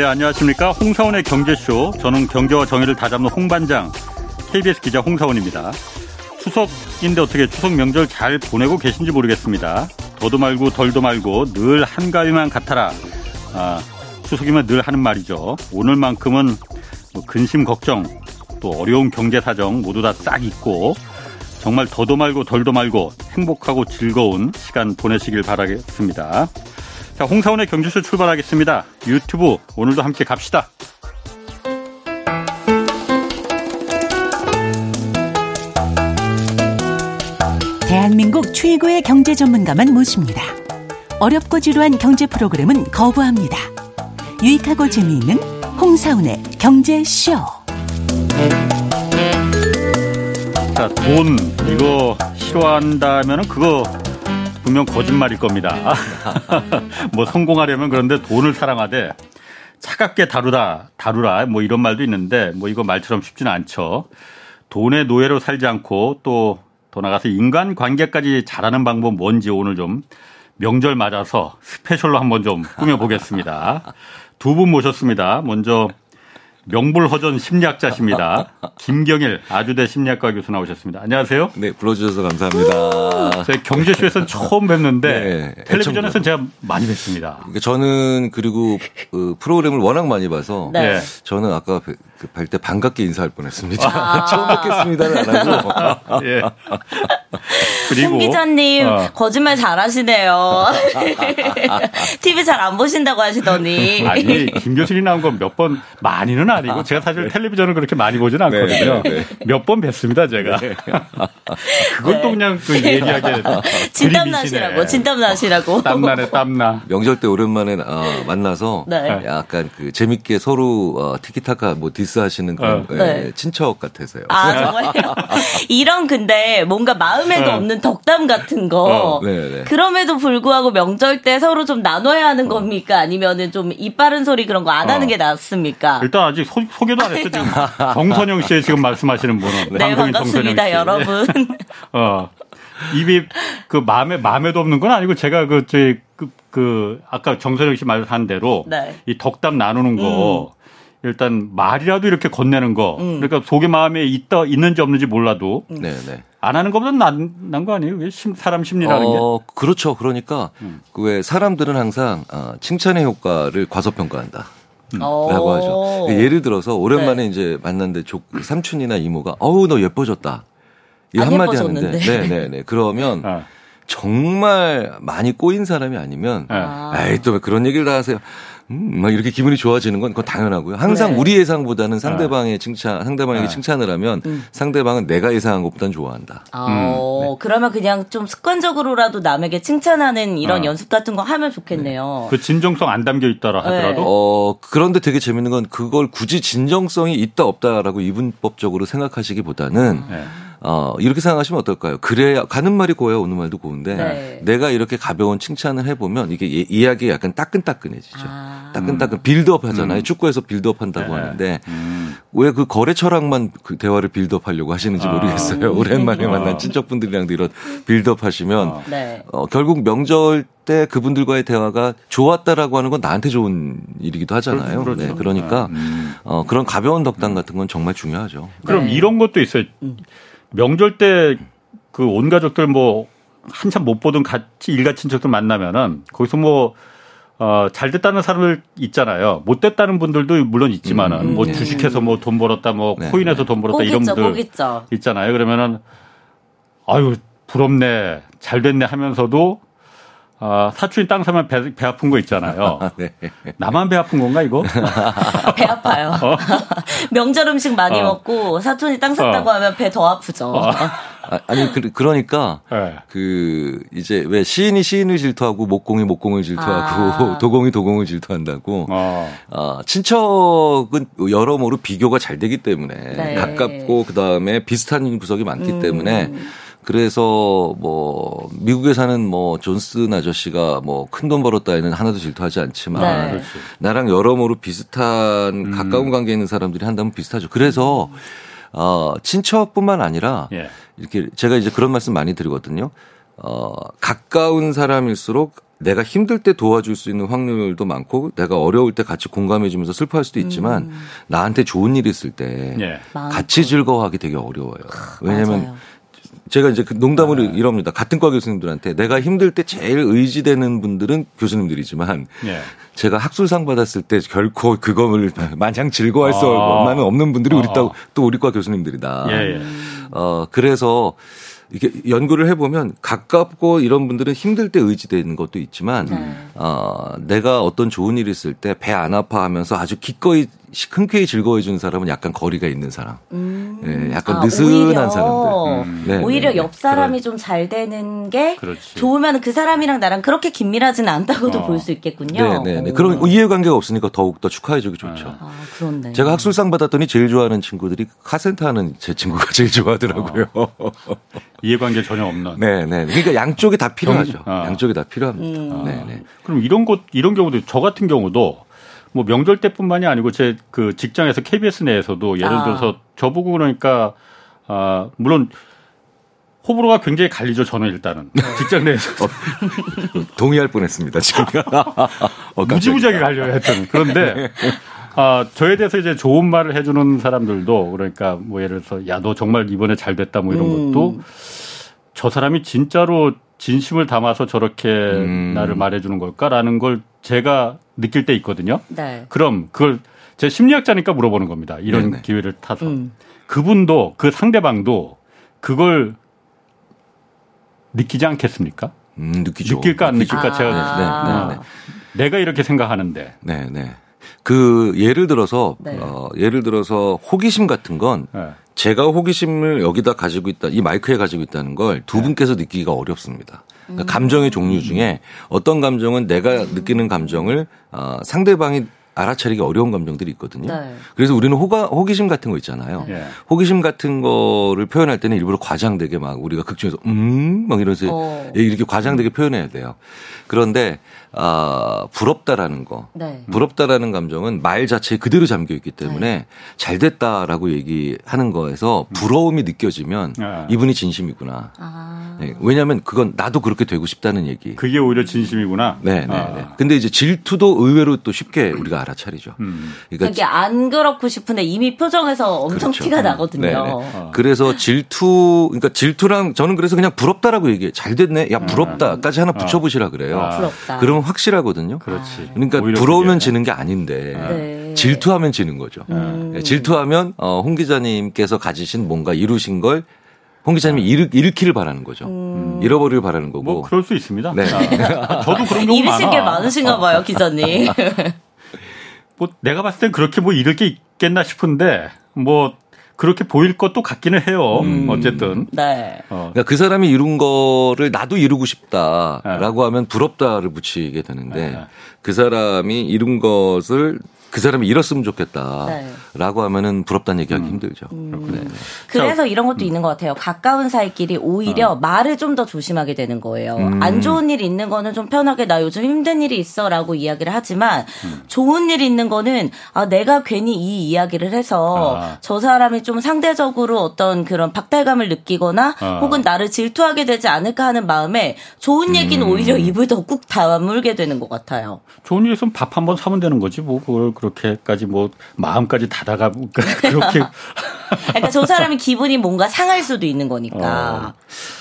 네, 안녕하십니까. 홍사원의 경제쇼. 저는 경제와 정의를 다잡는 홍반장, KBS 기자 홍사원입니다. 추석인데 어떻게 추석 명절 잘 보내고 계신지 모르겠습니다. 더도 말고 덜도 말고 늘 한가위만 같아라. 아, 추석이면 늘 하는 말이죠. 오늘만큼은 뭐 근심 걱정 또 어려운 경제 사정 모두 다 싹 잊고 정말 더도 말고 덜도 말고 행복하고 즐거운 시간 보내시길 바라겠습니다. 자, 홍사원의 경주쇼 출발하겠습니다. 유튜브 오늘도 함께 갑시다. 대한민국 최고의 경제 전문가만 모십니다. 어렵고 지루한 경제 프로그램은 거부합니다. 유익하고 재미있는 홍사운의 경제쇼. 자, 돈 이거 싫어한다면은 그거 분명 거짓말일 겁니다. 뭐 성공하려면 그런데 돈을 사랑하되 차갑게 다루다 다루라 뭐 이런 말도 있는데 뭐 이거 말처럼 쉽지는 않죠. 돈의 노예로 살지 않고 또 더 나가서 인간 관계까지 잘하는 방법 뭔지 오늘 좀 명절 맞아서 스페셜로 한번 좀 꾸며보겠습니다. 두 분 모셨습니다. 먼저 명불허전 심리학자십니다. 김경일 아주대 심리학과 교수 나오셨습니다. 안녕하세요. 네, 불러주셔서 감사합니다. 저희 경제쇼에서는 처음 뵙는데 네, 텔레비전에서는 제가 많이 뵙습니다. 그러니까 저는 그리고 그 프로그램을 워낙 많이 봐서 네. 저는 아까 그 반갑게 인사할 뻔했습니다. 아~ 처음 뵙겠습니다는 안 하고. 예. 그리고 홍 기자님 어. 거짓말 잘하시네요. TV 잘 안 보신다고 하시더니. 아니 김 교수님 나온 건 몇 번 많이는 아니고 제가 사실 텔레비전을 그렇게 많이 보지는 않거든요. 네, 네, 네. 몇번 뵀습니다 제가. 네. 그건 또 네. 그냥 그 얘기하게 진땀 나시라고 진땀 나시라고. 땀나네 땀나. 명절 때 오랜만에 어, 만나서 약간 그 재밌게 서로 어, 티키타카 뭐 디스 하시는 그런 어. 예, 친척 같아서요. 아 정말요? 이런 근데 뭔가 마음에도 없는 덕담 같은 거. 어, 네, 네. 그럼에도 불구하고 명절 때 서로 좀 나눠야 하는 어. 겁니까? 아니면은 좀 입바른 소리 그런 거 안 하는 어. 게 낫습니까? 일단 아직 소, 개도 안 했어 지금. 정선영 씨 지금 말씀하시는 분은. 네, 반갑습니다, 여러분. 어. 입이 그 마음에 마음에도 없는 건 아니고 제가 그 저희 그, 그 아까 정선영 씨 말한 대로 네. 이 덕담 나누는 거 음. 일단 말이라도 이렇게 건네는 거. 음. 그러니까 속에 마음에 있다 있는지 없는지 몰라도 음. 네, 네. 안 하는 것보다 난거 아니에요? 왜 사람 심리라는 어, 게? 그렇죠. 그러니까 음. 왜 사람들은 항상 어, 칭찬의 효과를 과소평가한다. 음. 라고 하죠. 예를 들어서 오랜만에 네. 이제 만났는데 조, 삼촌이나 이모가 어우 너 예뻐졌다. 이 한마디 하는데 네네네 네. 그러면 아. 정말 많이 꼬인 사람이 아니면 아. 에이 또 왜 그런 얘기를 다 하세요. 음, 막 이렇게 기분이 좋아지는 건 그건 당연하고요. 항상 네. 우리 예상보다는 상대방의 네. 칭찬, 상대방에게 네. 칭찬을 하면 음. 상대방은 내가 예상한 것보다는 좋아한다. 아, 음. 네. 그러면 그냥 좀 습관적으로라도 남에게 칭찬하는 이런 어. 연습 같은 거 하면 좋겠네요. 네. 그 진정성 안 담겨 있다라 네. 하더라도. 어, 그런데 되게 재밌는 건 그걸 굳이 진정성이 있다 없다라고 이분법적으로 생각하시기보다는 어, 이렇게 생각하시면 어떨까요? 그래야 가는 말이 고와야 오는 말도 고운데 네. 내가 이렇게 가벼운 칭찬을 해보면 이게 이야기가 약간 따끈따끈해지죠. 아. 따끈따끈 빌드업 하잖아요. 음. 축구에서 빌드업 한다고 네. 하는데 음. 왜 그 거래처랑만 그 대화를 빌드업 하려고 하시는지 아. 모르겠어요. 오랜만에 아. 만난 친척분들이랑도 이런 빌드업 하시면 아. 네. 어, 결국 명절 때 그분들과의 대화가 좋았다라고 하는 건 나한테 좋은 일이기도 하잖아요. 그렇죠. 네, 그러니까 음. 어, 그런 가벼운 덕담 같은 건 정말 중요하죠. 그럼 네. 이런 것도 있어요. 음. 명절 때 그 온 가족들 뭐 한참 못 보던 같이 일가 친척들 만나면은 거기서 뭐 어, 잘 됐다는 사람들 있잖아요. 못 됐다는 분들도 물론 있지만은 음, 뭐 네. 주식해서 뭐 돈 벌었다, 뭐 네. 코인해서 돈 벌었다 이런 있죠, 분들 있잖아요. 그러면은 아유 부럽네, 잘 됐네 하면서도 아, 사촌이 땅 사면 배, 배 아픈 거 있잖아요. 네. 나만 배 아픈 건가, 이거? 배 아파요. 어? 명절 음식 많이 어. 먹고 사촌이 땅 샀다고 어. 하면 배 더 아프죠. 어. 아, 아니, 그, 그러니까, 네. 그, 이제 왜 시인이 시인을 질투하고 목공이 목공을 질투하고 아. 도공이 도공을 질투한다고, 어. 아, 친척은 여러모로 비교가 잘 되기 때문에 네. 가깝고 그 다음에 비슷한 구석이 많기 음. 때문에 그래서 뭐 미국에 사는 뭐 존슨 아저씨가 뭐 큰 돈 벌었다에는 하나도 질투하지 않지만 네. 나랑 여러모로 비슷한 음. 가까운 관계에 있는 사람들이 한다면 비슷하죠. 그래서 어 친척뿐만 아니라 예. 이렇게 제가 이제 그런 말씀 많이 드리거든요. 어 가까운 사람일수록 내가 힘들 때 도와줄 수 있는 확률도 많고 내가 어려울 때 같이 공감해주면서 슬퍼할 수도 있지만 음. 나한테 좋은 일 있을 때 예. 같이 즐거워하기 되게 어려워요. 왜냐하면 제가 이제 그 농담으로 네. 이럽니다. 같은 과 교수님들한테 내가 힘들 때 제일 의지되는 분들은 교수님들이지만 예. 제가 학술상 받았을 때 결코 그거를 마냥 즐거워할 수 아. 없는 분들이 우리 또, 또 우리 과 교수님들이다. 예, 예. 어, 그래서 이게 연구를 해보면 가깝고 이런 분들은 힘들 때 의지되는 것도 있지만 네. 어, 내가 어떤 좋은 일 있을 때 배 안 아파하면서 아주 기꺼이 흔쾌히 즐거워해 주는 사람은 약간 거리가 있는 사람. 음. 네, 약간 아, 느슨한 오히려, 사람들. 음. 네, 오히려 네, 옆 사람이 좀 잘 되는 게 그렇지. 좋으면 그 사람이랑 나랑 그렇게 긴밀하지는 않다고도 어. 볼수 있겠군요. 네, 네, 네. 그럼 이해관계가 없으니까 더욱 더 축하해주기 좋죠. 아, 그렇네. 제가 학술상 받았더니 제일 좋아하는 친구들이 카센터 하는 제 친구가 제일 좋아하더라고요. 어. 이해관계 전혀 없는. 네, 네. 그러니까 양쪽이 다 필요하죠. 경... 어. 양쪽이 다 필요합니다. 음. 네, 네. 그럼 이런 것 이런 경우도 저 같은 경우도 뭐 명절 때뿐만이 아니고 제 그 직장에서 KBS 내에서도 예를 아. 들어서 저보고 그러니까 아 물론 호불호가 굉장히 갈리죠 저는 일단은 네. 직장 내에서 어, 동의할 뻔했습니다 지금 어, 무지무지하게 갈려요 했던 그런데 아 저에 대해서 이제 좋은 말을 해주는 사람들도 그러니까 뭐 예를 들어서 야 너 정말 이번에 잘 됐다 뭐 이런 음. 것도 저 사람이 진짜로 진심을 담아서 저렇게 음. 나를 말해주는 걸까라는 걸 제가 느낄 때 있거든요. 네. 그럼 그걸 제 심리학자니까 물어보는 겁니다. 이런 네네. 기회를 타서 음. 그분도 그 상대방도 그걸 느끼지 않겠습니까? 음, 느끼죠. 느낄까 안 느낄까 아. 제가 아. 네, 네, 네. 내가 이렇게 생각하는데. 네, 네. 그 예를 들어서 네. 어, 예를 들어서 호기심 같은 건 네. 제가 호기심을 여기다 가지고 있다, 이 마이크에 가지고 있다는 걸두 네. 분께서 느끼기가 어렵습니다. 그러니까 음. 감정의 종류 중에 어떤 감정은 내가 느끼는 감정을 어, 상대방이 알아차리기 어려운 감정들이 있거든요. 네. 그래서 우리는 호가, 호기심 같은 거 있잖아요. 네. 호기심 같은 거를 표현할 때는 일부러 과장되게 막 우리가 극중에서 음, 막 이러면서 어. 이렇게 과장되게 표현해야 돼요. 그런데 아, 부럽다라는 거. 네. 부럽다라는 감정은 말 자체에 그대로 잠겨 있기 때문에 네. 잘 됐다라고 얘기하는 거에서 부러움이 느껴지면 아. 이분이 진심이구나. 아. 네. 왜냐하면 그건 나도 그렇게 되고 싶다는 얘기. 그게 오히려 진심이구나. 네, 네, 아. 네. 근데 이제 질투도 의외로 또 쉽게 우리가 알아차리죠. 음. 그러니까 이게 안 그렇고 싶은데 이미 표정에서 엄청 그렇죠. 티가 나거든요. 네, 네. 아. 그래서 질투, 그러니까 질투랑 저는 그래서 그냥 부럽다라고 얘기해. 잘 됐네. 야 부럽다까지 하나 아. 붙여보시라 그래요. 부럽다. 그러면 확실하거든요. 그렇지. 그러니까 부러우면 지는 게 아닌데 네. 질투하면 지는 거죠. 음. 네, 질투하면 어, 홍 기자님께서 가지신 뭔가 이루신 걸홍 기자님이 잃, 잃기를 바라는 거죠. 음. 잃어버리를 바라는 거고. 뭐 그럴 수 있습니다. 네. 아, 저도 그런 경우 많아. 잃으신 게 많으신가 봐요, 기자님. 뭐 내가 봤을 땐 그렇게 뭐 잃을 게 있겠나 싶은데 뭐 그렇게 보일 것도 같기는 해요. 음. 어쨌든. 네. 어. 그러니까 그 사람이 이룬 거를 나도 이루고 싶다라고 네. 하면 부럽다를 붙이게 되는데 네. 그 사람이 이룬 것을 그 사람이 잃었으면 좋겠다라고 네. 하면은 부럽다는 얘기하기 음. 힘들죠. 음. 네. 그래서 이런 것도 음. 있는 것 같아요. 가까운 사이끼리 오히려 어. 말을 좀 더 조심하게 되는 거예요. 음. 안 좋은 일 있는 거는 좀 편하게 나 요즘 힘든 일이 있어라고 이야기를 하지만 음. 좋은 일 있는 거는 아 내가 괜히 이 이야기를 해서 아. 저 사람이 좀 상대적으로 어떤 그런 박탈감을 느끼거나 아. 혹은 나를 질투하게 되지 않을까 하는 마음에 좋은 얘기는 음. 오히려 입을 더 꾹 다물게 되는 것 같아요. 좋은 일 있으면 밥한 번 사면 되는 거지 뭐 그걸 그렇게까지 뭐 마음까지 닫아가 그렇게 그러니까 저 사람이 기분이 뭔가 상할 수도 있는 거니까. 어.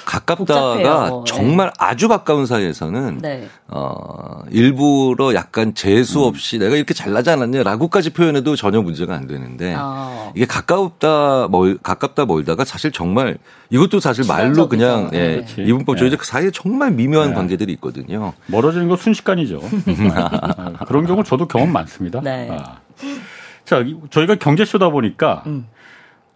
가깝다가 복잡해요. 정말 네. 아주 가까운 사이에서는 네. 어 일부러 약간 재수 음. 없이 음. 내가 이렇게 잘나지 않았냐라고까지 표현해도 전혀 문제가 안 되는데 어. 이게 가깝다 멀 가깝다 멀다가 사실 정말 이것도 사실 말로 그냥 예, 네. 이분법 조제 네. 그 사이에 정말 미묘한 네. 관계들이 있거든요. 멀어지는 거 순식간이죠. 그런 경우 저도 경험 많습니다. 네. 아. 자, 저희가 경제쇼다 보니까 음.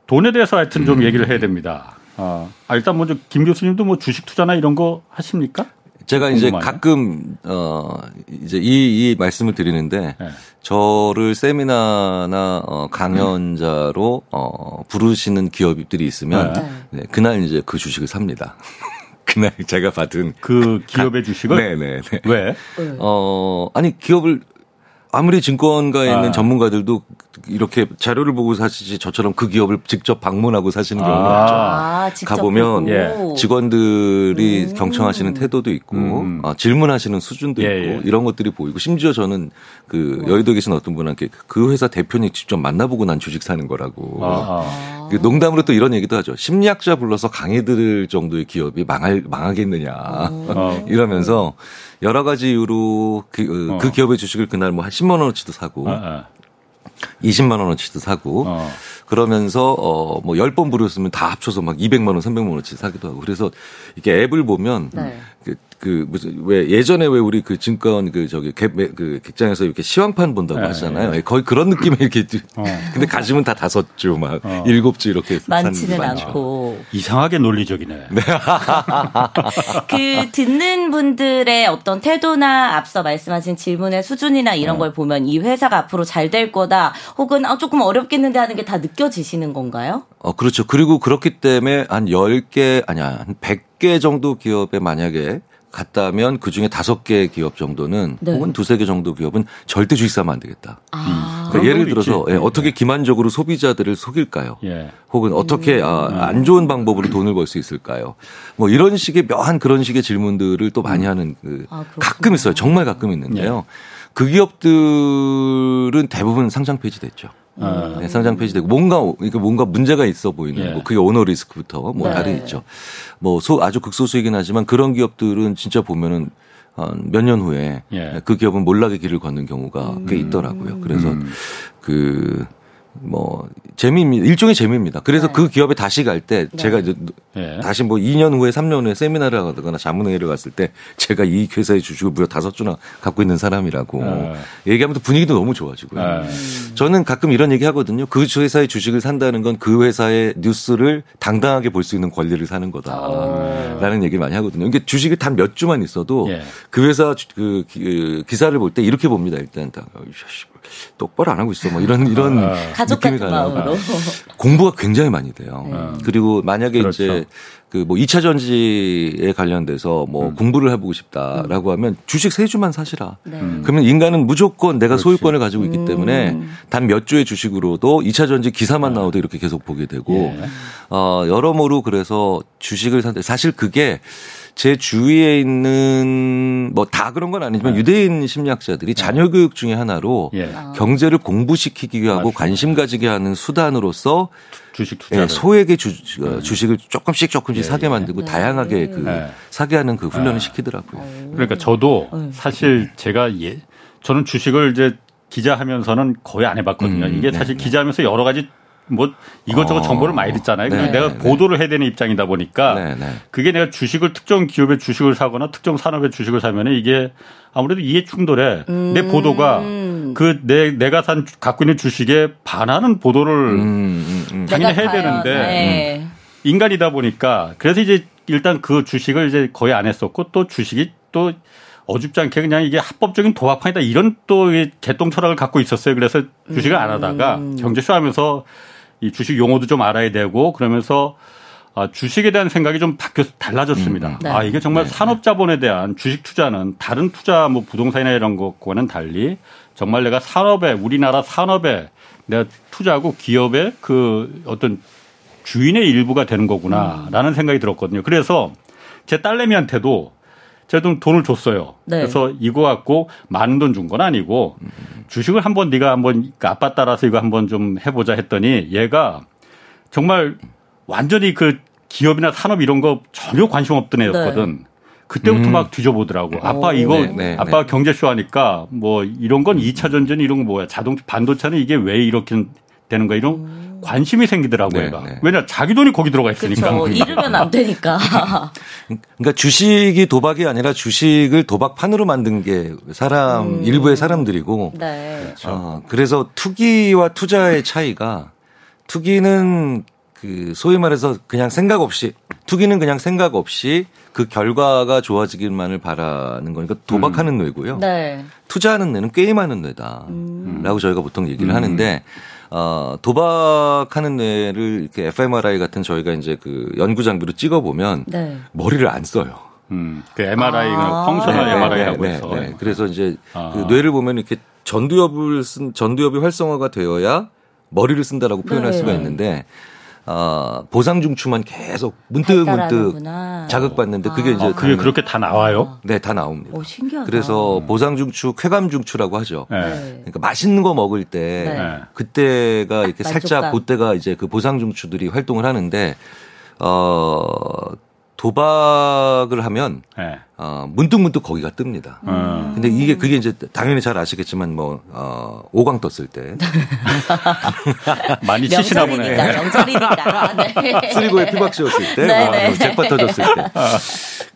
돈에 대해서 하여튼 좀 음. 얘기를 해야 됩니다. 아, 일단 먼저 김 교수님도 뭐 주식 투자나 이런 거 하십니까? 제가 이제 가끔 어 이제 이, 이 말씀을 드리는데 네. 저를 세미나나 어 강연자로 어 부르시는 기업들이 있으면 네. 네, 그날 이제 그 주식을 삽니다. 그날 제가 받은 그 기업의 가, 주식을 네네 네, 네. 왜? 어 아니 기업을 아무리 증권가에 있는 아. 전문가들도 이렇게 자료를 보고 사시지 저처럼 그 기업을 직접 방문하고 사시는 경우가 아. 있죠. 아, 가보면 예. 직원들이 음. 경청하시는 태도도 있고 음. 아, 질문하시는 수준도 예, 있고 예. 이런 것들이 보이고 심지어 저는 그 여의도에 계신 어떤 분한테 그 회사 대표님 직접 만나보고 난 주식 사는 거라고. 아. 그 농담으로 또 이런 얘기도 하죠. 심리학자 불러서 강의 들을 정도의 기업이 망할 망하겠느냐 어. 이러면서 여러 가지 이유로 그, 어. 그 기업의 주식을 그날 뭐 한 10만 원어치도 사고 아, 아. 20만 원어치도 사고 어. 그러면서 어뭐 10번 부르셨으면 다 합쳐서 막 200만 원, 300만 원어치 사기도 하고 그래서 이게 앱을 보면 네. 그그 무슨 왜 예전에 왜 우리 그 증권 그 저기 객, 그 객장에서 이렇게 시황판 본다고 네, 하잖아요. 네. 거의 그런 느낌의 이렇게 어. 근데 가지면 다 다섯 주막 어. 일곱 주 이렇게 많지는 않고 이상하게 논리적이네. 네. 그 듣는 분들의 어떤 태도나 앞서 말씀하신 질문의 수준이나 이런 어. 걸 보면 이 회사가 앞으로 잘 될 거다 혹은 아, 조금 어렵겠는데 하는 게 다 느껴지시는 건가요? 어 그렇죠. 그리고 그렇기 때문에 한 10개 아니야. 한 100개 정도 기업에 만약에 갔다면 그 중에 다섯 개 기업 정도는 네. 혹은 두세 개 정도 기업은 절대 주식 사면 안 되겠다. 아. 그러니까 예를 들어서 예, 어떻게 기만적으로 소비자들을 속일까요? 예. 혹은 어떻게 음. 아, 안 좋은 방법으로 돈을 벌 수 있을까요? 뭐 이런 식의 묘한 그런 식의 질문들을 또 많이 음. 하는 그 아, 가끔 있어요. 정말 가끔 있는데요. 예. 그 기업들은 대부분 상장 폐지됐죠. 음. 네, 상장 폐지되고 뭔가 그러니까 뭔가 문제가 있어 보이는 예. 뭐 그게 오너 리스크부터 뭐 네. 다른 있죠. 뭐 소, 아주 극소수이긴 하지만 그런 기업들은 진짜 보면은 한몇년 후에 예. 그 기업은 몰락의 길을 걷는 경우가 음. 꽤 있더라고요. 그래서 음. 그 뭐 재미입니다. 일종의 재미입니다. 그래서 네. 그 기업에 다시 갈때 네. 제가 이제 네. 다시 뭐 2년 후에 3년 후에 세미나를 하거나 자문회의를 갔을 때 제가 이 회사의 주식을 무려 다섯 주나 갖고 있는 사람이라고 네. 얘기하면 또 분위기도 너무 좋아지고요. 네. 저는 가끔 이런 얘기 하거든요. 그 회사의 주식을 산다는 건 그 회사의 뉴스를 당당하게 볼 수 있는 권리를 사는 거다라는 아. 얘기를 많이 하거든요. 이게 주식이 단 몇 주만 있어도 예. 그 회사 그 기사를 볼 때 이렇게 봅니다. 일단 똑바로 안 하고 있어. 뭐 이런 이런 아. 가족 같은 마음으로 공부가 굉장히 많이 돼요. 네. 그리고 만약에 그렇죠. 이제 그 뭐 2차 전지에 관련돼서 뭐 음. 공부를 해보고 싶다라고 음. 하면 주식 세 주만 사시라. 네. 음. 그러면 인간은 무조건 내가 그렇지. 소유권을 가지고 있기 때문에 음. 단몇 주의 주식으로도 2차 전지 기사만 네. 나오도 이렇게 계속 보게 되고 예. 어 여러모로 그래서 주식을 산데 사실 그게 제 주위에 있는 뭐 다 그런 건 아니지만 네. 유대인 심리학자들이 네. 자녀 교육 중의 하나로 예. 경제를 공부시키기 위하고 맞습니다. 관심 가지게 하는 수단으로서 주식 투자 예, 소액의 주, 어, 네. 주식을 조금씩 조금씩 예, 사게 예. 만들고 네. 다양하게 그 네. 사게 하는 그 훈련을 네. 시키더라고요. 그러니까 저도 사실 제가 예 저는 주식을 이제 기자하면서는 거의 안 해봤거든요. 음, 이게 사실 기자하면서 여러 가지 뭐 이것저것 어. 정보를 많이 듣잖아요. 네, 내가 네. 보도를 해야 되는 입장이다 보니까 네, 네, 그게 내가 주식을 특정 기업의 주식을 사거나 특정 산업의 주식을 사면은 이게 아무래도 이해 충돌에 음. 내 보도가 그 내 내가 산 갖고 있는 주식에 반하는 보도를 음, 음, 음. 당연히 해야 되는데 네. 음. 인간이다 보니까 그래서 이제 일단 그 주식을 이제 거의 안 했었고 또 주식이 또 어줍지 않게 그냥 이게 합법적인 도박판이다 이런 또 개똥 철학을 갖고 있었어요. 그래서 주식을 안 하다가 경제쇼 하면서 이 주식 용어도 좀 알아야 되고 그러면서 아, 주식에 대한 생각이 좀 바뀌어 달라졌습니다. 음, 네. 아 이게 정말 네. 산업 자본에 대한 주식 투자는 다른 투자 뭐 부동산이나 이런 것과는 달리 정말 내가 산업에 우리나라 산업에 내가 투자하고 기업의 그 어떤 주인의 일부가 되는 거구나라는 음. 생각이 들었거든요. 그래서 제 딸내미한테도 제가 돈을 줬어요. 네. 그래서 이거 갖고 많은 돈 준 건 아니고 주식을 한번 네가 한번 그 아빠 따라서 이거 한번 좀 해보자 했더니 얘가 정말 완전히 그 기업이나 산업 이런 거 전혀 관심 없던 애였거든. 네. 그때부터 음. 막 뒤져보더라고. 아빠 오, 이거 네, 네, 아빠 네. 경제쇼 하니까 뭐 이런 건 2차 전전 이런 거 뭐야. 자동 반도체는 이게 왜 이렇게 되는 거야. 이런 음. 관심이 생기더라고요. 네, 네. 왜냐 자기 돈이 거기 들어가 있으니까. 그렇죠. 잃으면 안 되니까. 그러니까 주식이 도박이 아니라 주식을 도박판으로 만든 게 사람 음. 일부의 사람들이고. 네. 그렇죠. 어, 그래서 투기와 투자의 차이가 투기는 그 소위 말해서 그냥 생각 없이 투기는 그냥 생각 없이 그 결과가 좋아지기만을 바라는 거니까 도박하는 음. 뇌고요. 네. 투자하는 뇌는 게임하는 뇌다라고 음. 저희가 보통 얘기를 음. 하는데 어, 도박하는 뇌를 이렇게 fMRI 같은 저희가 이제 그 연구 장비로 찍어 보면 네. 머리를 안 써요. 음, 그 MRI가 아~ 펑셔널 네, MRI라고 네, 해서. 네, 그래서 이제 아. 그 뇌를 보면 이렇게 전두엽을 쓴 전두엽이 활성화가 되어야 머리를 쓴다라고 표현할 네. 수가 있는데 어, 보상 중추만 계속 문득 문득 자극받는데 그게 아. 이제 아, 그게 그렇게 다 나와요? 네, 다 나옵니다. 오, 신기하다. 그래서 보상 중추, 쾌감 중추라고 하죠. 네. 그러니까 맛있는 거 먹을 때 네. 그때가 이렇게 살짝 그때가 이제 그 보상 중추들이 활동을 하는데 어 도박을 하면 네. 어, 문득 문득 거기가 뜹니다. 음. 근데 이게 그게 이제 당연히 잘 아시겠지만 뭐 어, 5강 떴을 때 많이 치시나 보네. 명절이니까. 네. 쓰리고에 피박 씌웠을 때, 네, 네. 잭팟 터졌을 때.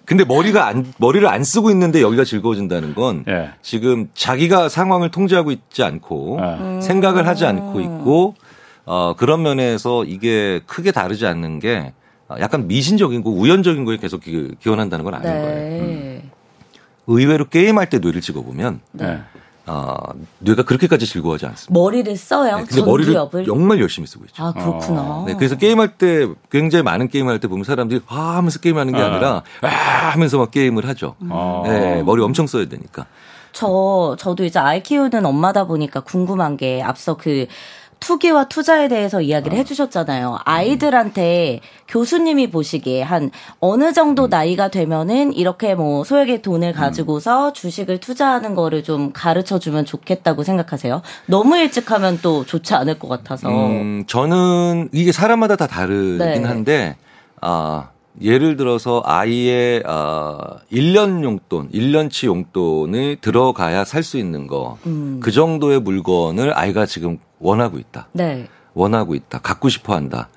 근데 머리가 안 머리를 안 쓰고 있는데 여기가 즐거워진다는 건 네. 지금 자기가 상황을 통제하고 있지 않고 음. 생각을 하지 않고 있고 어, 그런 면에서 이게 크게 다르지 않는 게 어, 약간 미신적인 거 우연적인 거에 계속 기 원한다는 건 아닌 네. 거예요. 음. 의외로 게임할 때 뇌를 찍어보면 네. 어, 뇌가 그렇게까지 즐거워하지 않습니다. 머리를 써요. 네, 근데 머리를 정말 열심히 쓰고 있죠. 아 그렇구나. 네, 그래서 게임할 때 굉장히 많은 게임을 할때 보면 사람들이 아 하면서 게임하는 게 아. 아니라 아 하면서 막 게임을 하죠. 음. 네, 머리 엄청 써야 되니까. 저 저도 이제 아이 키우는 엄마다 보니까 궁금한 게 앞서 그 투기와 투자에 대해서 이야기를 아. 해주셨잖아요. 아이들한테 교수님이 보시기에 한 어느 정도 음. 나이가 되면은 이렇게 뭐 소액의 돈을 음. 가지고서 주식을 투자하는 거를 좀 가르쳐 주면 좋겠다고 생각하세요? 너무 일찍 하면 또 좋지 않을 것 같아서. 음, 저는 이게 사람마다 다 다르긴 네. 한데, 아, 예를 들어서 아이의 어 1년 용돈, 1년치 용돈이 들어가야 살 수 있는 거. 음. 그 정도의 물건을 아이가 지금 원하고 있다. 네. 원하고 있다. 갖고 싶어 한다.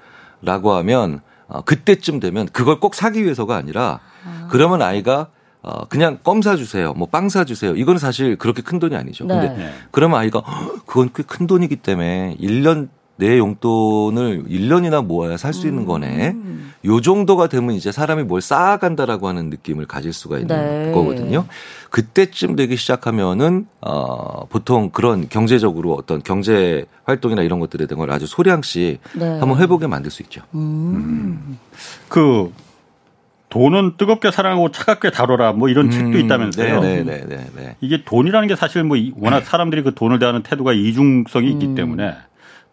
라고 하면 어 그때쯤 되면 그걸 꼭 사기 위해서가 아니라 아. 그러면 아이가 어 그냥 껌 사주세요, 뭐 빵 사주세요. 이거는 사실 그렇게 큰 돈이 아니죠. 네. 근데 그러면 아이가 그건 꽤 큰 돈이기 때문에 1년 내 용돈을 1년이나 모아야 살 수 있는 거네. 음. 요 정도가 되면 이제 사람이 뭘 쌓아간다라고 하는 느낌을 가질 수가 있는 네. 거거든요. 그때쯤 되기 시작하면은 어 보통 그런 경제적으로 어떤 경제 활동이나 이런 것들에 대한 걸 아주 소량씩 네. 한번 해보게 만들 수 있죠. 음. 음. 그 돈은 뜨겁게 사랑하고 차갑게 다뤄라 뭐 이런 음, 책도 있다면서요. 네네네. 네, 네, 네, 이게 돈이라는 게 사실 뭐 워낙 사람들이 그 돈을 대하는 태도가 이중성이 있기 음. 때문에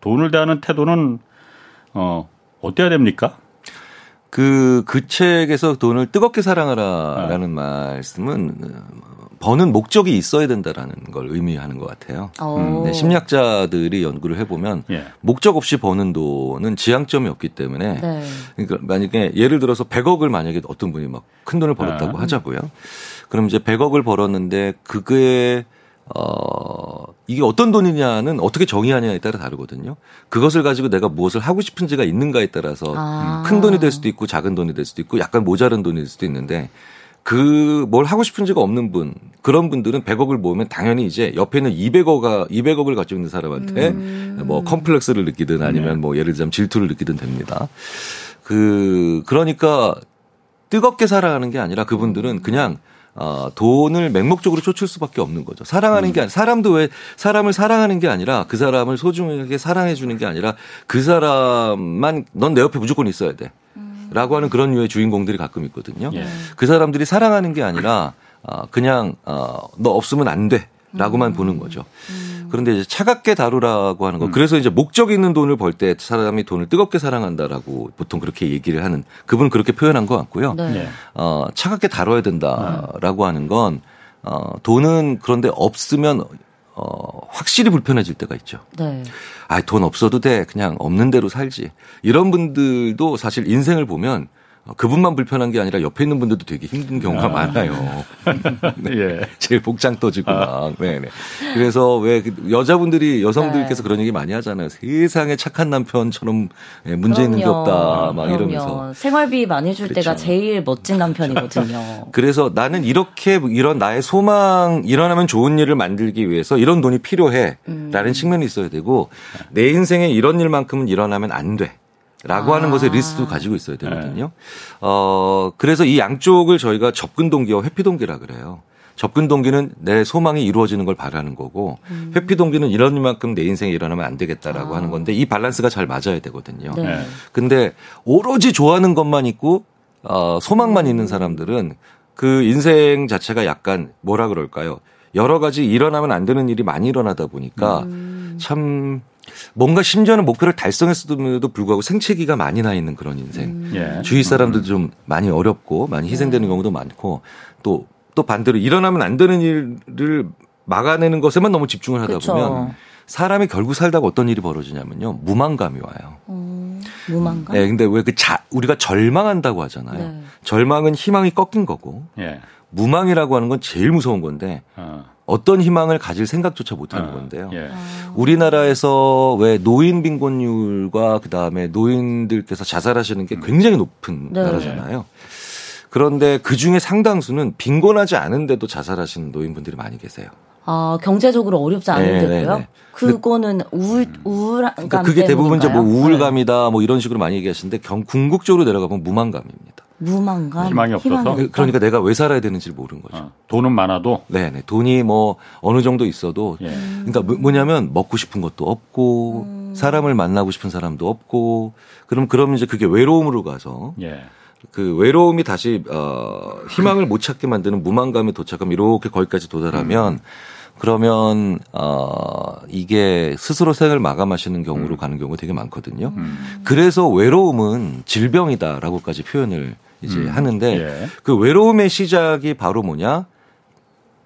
돈을 대하는 태도는 어 어때야 됩니까? 그, 그 책에서 돈을 뜨겁게 사랑하라라는 네. 말씀은 버는 목적이 있어야 된다라는 걸 의미하는 것 같아요. 음, 네, 심리학자들이 연구를 해보면 예. 목적 없이 버는 돈은 지향점이 없기 때문에 네. 그러니까 만약에 예를 들어서 100억을 만약에 어떤 분이 막 큰 돈을 벌었다고 네. 하자고요. 그럼 이제 100억을 벌었는데 그게 어, 이게 어떤 돈이냐는 어떻게 정의하냐에 따라 다르거든요. 그것을 가지고 내가 무엇을 하고 싶은지가 있는가에 따라서 아. 큰 돈이 될 수도 있고 작은 돈이 될 수도 있고 약간 모자른 돈이 될 수도 있는데 그 뭘 하고 싶은지가 없는 분 그런 분들은 100억을 모으면 당연히 이제 옆에 있는 200억가 200억을 가지고 있는 사람한테 음. 뭐 컴플렉스를 느끼든 아니면 네. 뭐 예를 들자면 질투를 느끼든 됩니다. 그 그러니까 뜨겁게 살아가는 게 아니라 그분들은 그냥 어, 돈을 맹목적으로 쫓을 수밖에 없는 거죠. 사랑하는 게 아니, 사람도 왜 사람을 사랑하는 게 아니라 그 사람을 소중하게 사랑해 주는 게 아니라 그 사람만 넌 내 옆에 무조건 있어야 돼. 라고 하는 그런 류의 주인공들이 가끔 있거든요. 예. 그 사람들이 사랑하는 게 아니라 어, 그냥 어, 너 없으면 안 돼. 라고만 음. 보는 거죠. 음. 그런데 이제 차갑게 다루라고 하는 거. 음. 그래서 이제 목적 있는 돈을 벌 때 사람이 돈을 뜨겁게 사랑한다라고 보통 그렇게 얘기를 하는 그분은 그렇게 표현한 것 같고요. 네. 네. 어, 차갑게 다뤄야 된다라고 하는 건 어, 돈은 그런데 없으면 어, 확실히 불편해질 때가 있죠. 네. 아, 돈 없어도 돼. 그냥 없는 대로 살지. 이런 분들도 사실 인생을 보면 그분만 불편한 게 아니라 옆에 있는 분들도 되게 힘든 경우가 아. 많아요. 네. 예. 제일 복장 떠지고 막. 아. 네네. 그래서 왜그 여자분들이 여성들께서 네. 그런 얘기 많이 하잖아요. 세상에 착한 남편처럼 예, 문제 있는 게 없다. 막 그럼요. 이러면서. 생활비 많이 줄 그렇죠. 때가 제일 멋진 남편이거든요. 그래서 나는 이렇게 이런 나의 소망 일어나면 좋은 일을 만들기 위해서 이런 돈이 필요해. 음. 라는 측면이 있어야 되고 내 인생에 이런 일만큼은 일어나면 안 돼. 라고 아. 하는 것에 리스트도 가지고 있어야 되거든요. 네. 어, 그래서 이 양쪽을 저희가 접근 동기와 회피 동기라 그래요. 접근 동기는 내 소망이 이루어지는 걸 바라는 거고 음. 회피 동기는 이런 만큼 내 인생에 일어나면 안 되겠다라고 아. 하는 건데 이 밸런스가 잘 맞아야 되거든요. 네. 네. 근데 오로지 좋아하는 것만 있고 어, 소망만 음. 있는 사람들은 그 인생 자체가 약간 뭐라 그럴까요? 여러 가지 일어나면 안 되는 일이 많이 일어나다 보니까 음. 참 뭔가 심지어는 목표를 달성했음에도 불구하고 생채기가 많이 나 있는 그런 인생. 음. 예. 주위 사람들도 좀 많이 어렵고 많이 희생되는 네. 경우도 많고 또 또 반대로 일어나면 안 되는 일을 막아내는 것에만 너무 집중을 하다 그쵸. 보면 사람이 결국 살다가 어떤 일이 벌어지냐면요. 무망감이 와요. 음, 무망감? 네, 근데 왜 그 자, 우리가 절망한다고 하잖아요. 네. 절망은 희망이 꺾인 거고. 예. 무망이라고 하는 건 제일 무서운 건데 어. 어떤 희망을 가질 생각조차 못하는 어. 건데요. 예. 우리나라에서 왜 노인 빈곤율과 그 다음에 노인들께서 자살하시는 게 굉장히 높은 네. 나라잖아요. 그런데 그 중에 상당수는 빈곤하지 않은데도 자살하시는 노인분들이 많이 계세요. 아, 경제적으로 어렵지? 네, 네, 네. 그거는 우울 우울감 그러니까 그게 대부분 이제 뭐 우울감이다 뭐 이런 식으로 많이 얘기하시는데 경, 궁극적으로 내려가 보면 무망감입니다. 무망감. 희망이 없어서. 희망이 그러니까 내가 왜 살아야 되는지 모르는 거죠. 어, 돈은 많아도. 네네. 돈이 뭐 어느 정도 있어도. 예. 그러니까 뭐, 뭐냐면 먹고 싶은 것도 없고 음. 사람을 만나고 싶은 사람도 없고 그럼 그럼 이제 그게 외로움으로 가서. 예. 그 외로움이 다시 어 희망을 못 찾게 만드는 무망감에 도착하면 이렇게 거기까지 도달하면 음. 그러면 어 이게 스스로 생을 마감하시는 경우로 음. 가는 경우가 되게 많거든요. 음. 그래서 외로움은 질병이다라고까지 표현을 이제 음. 하는데 예. 그 외로움의 시작이 바로 뭐냐?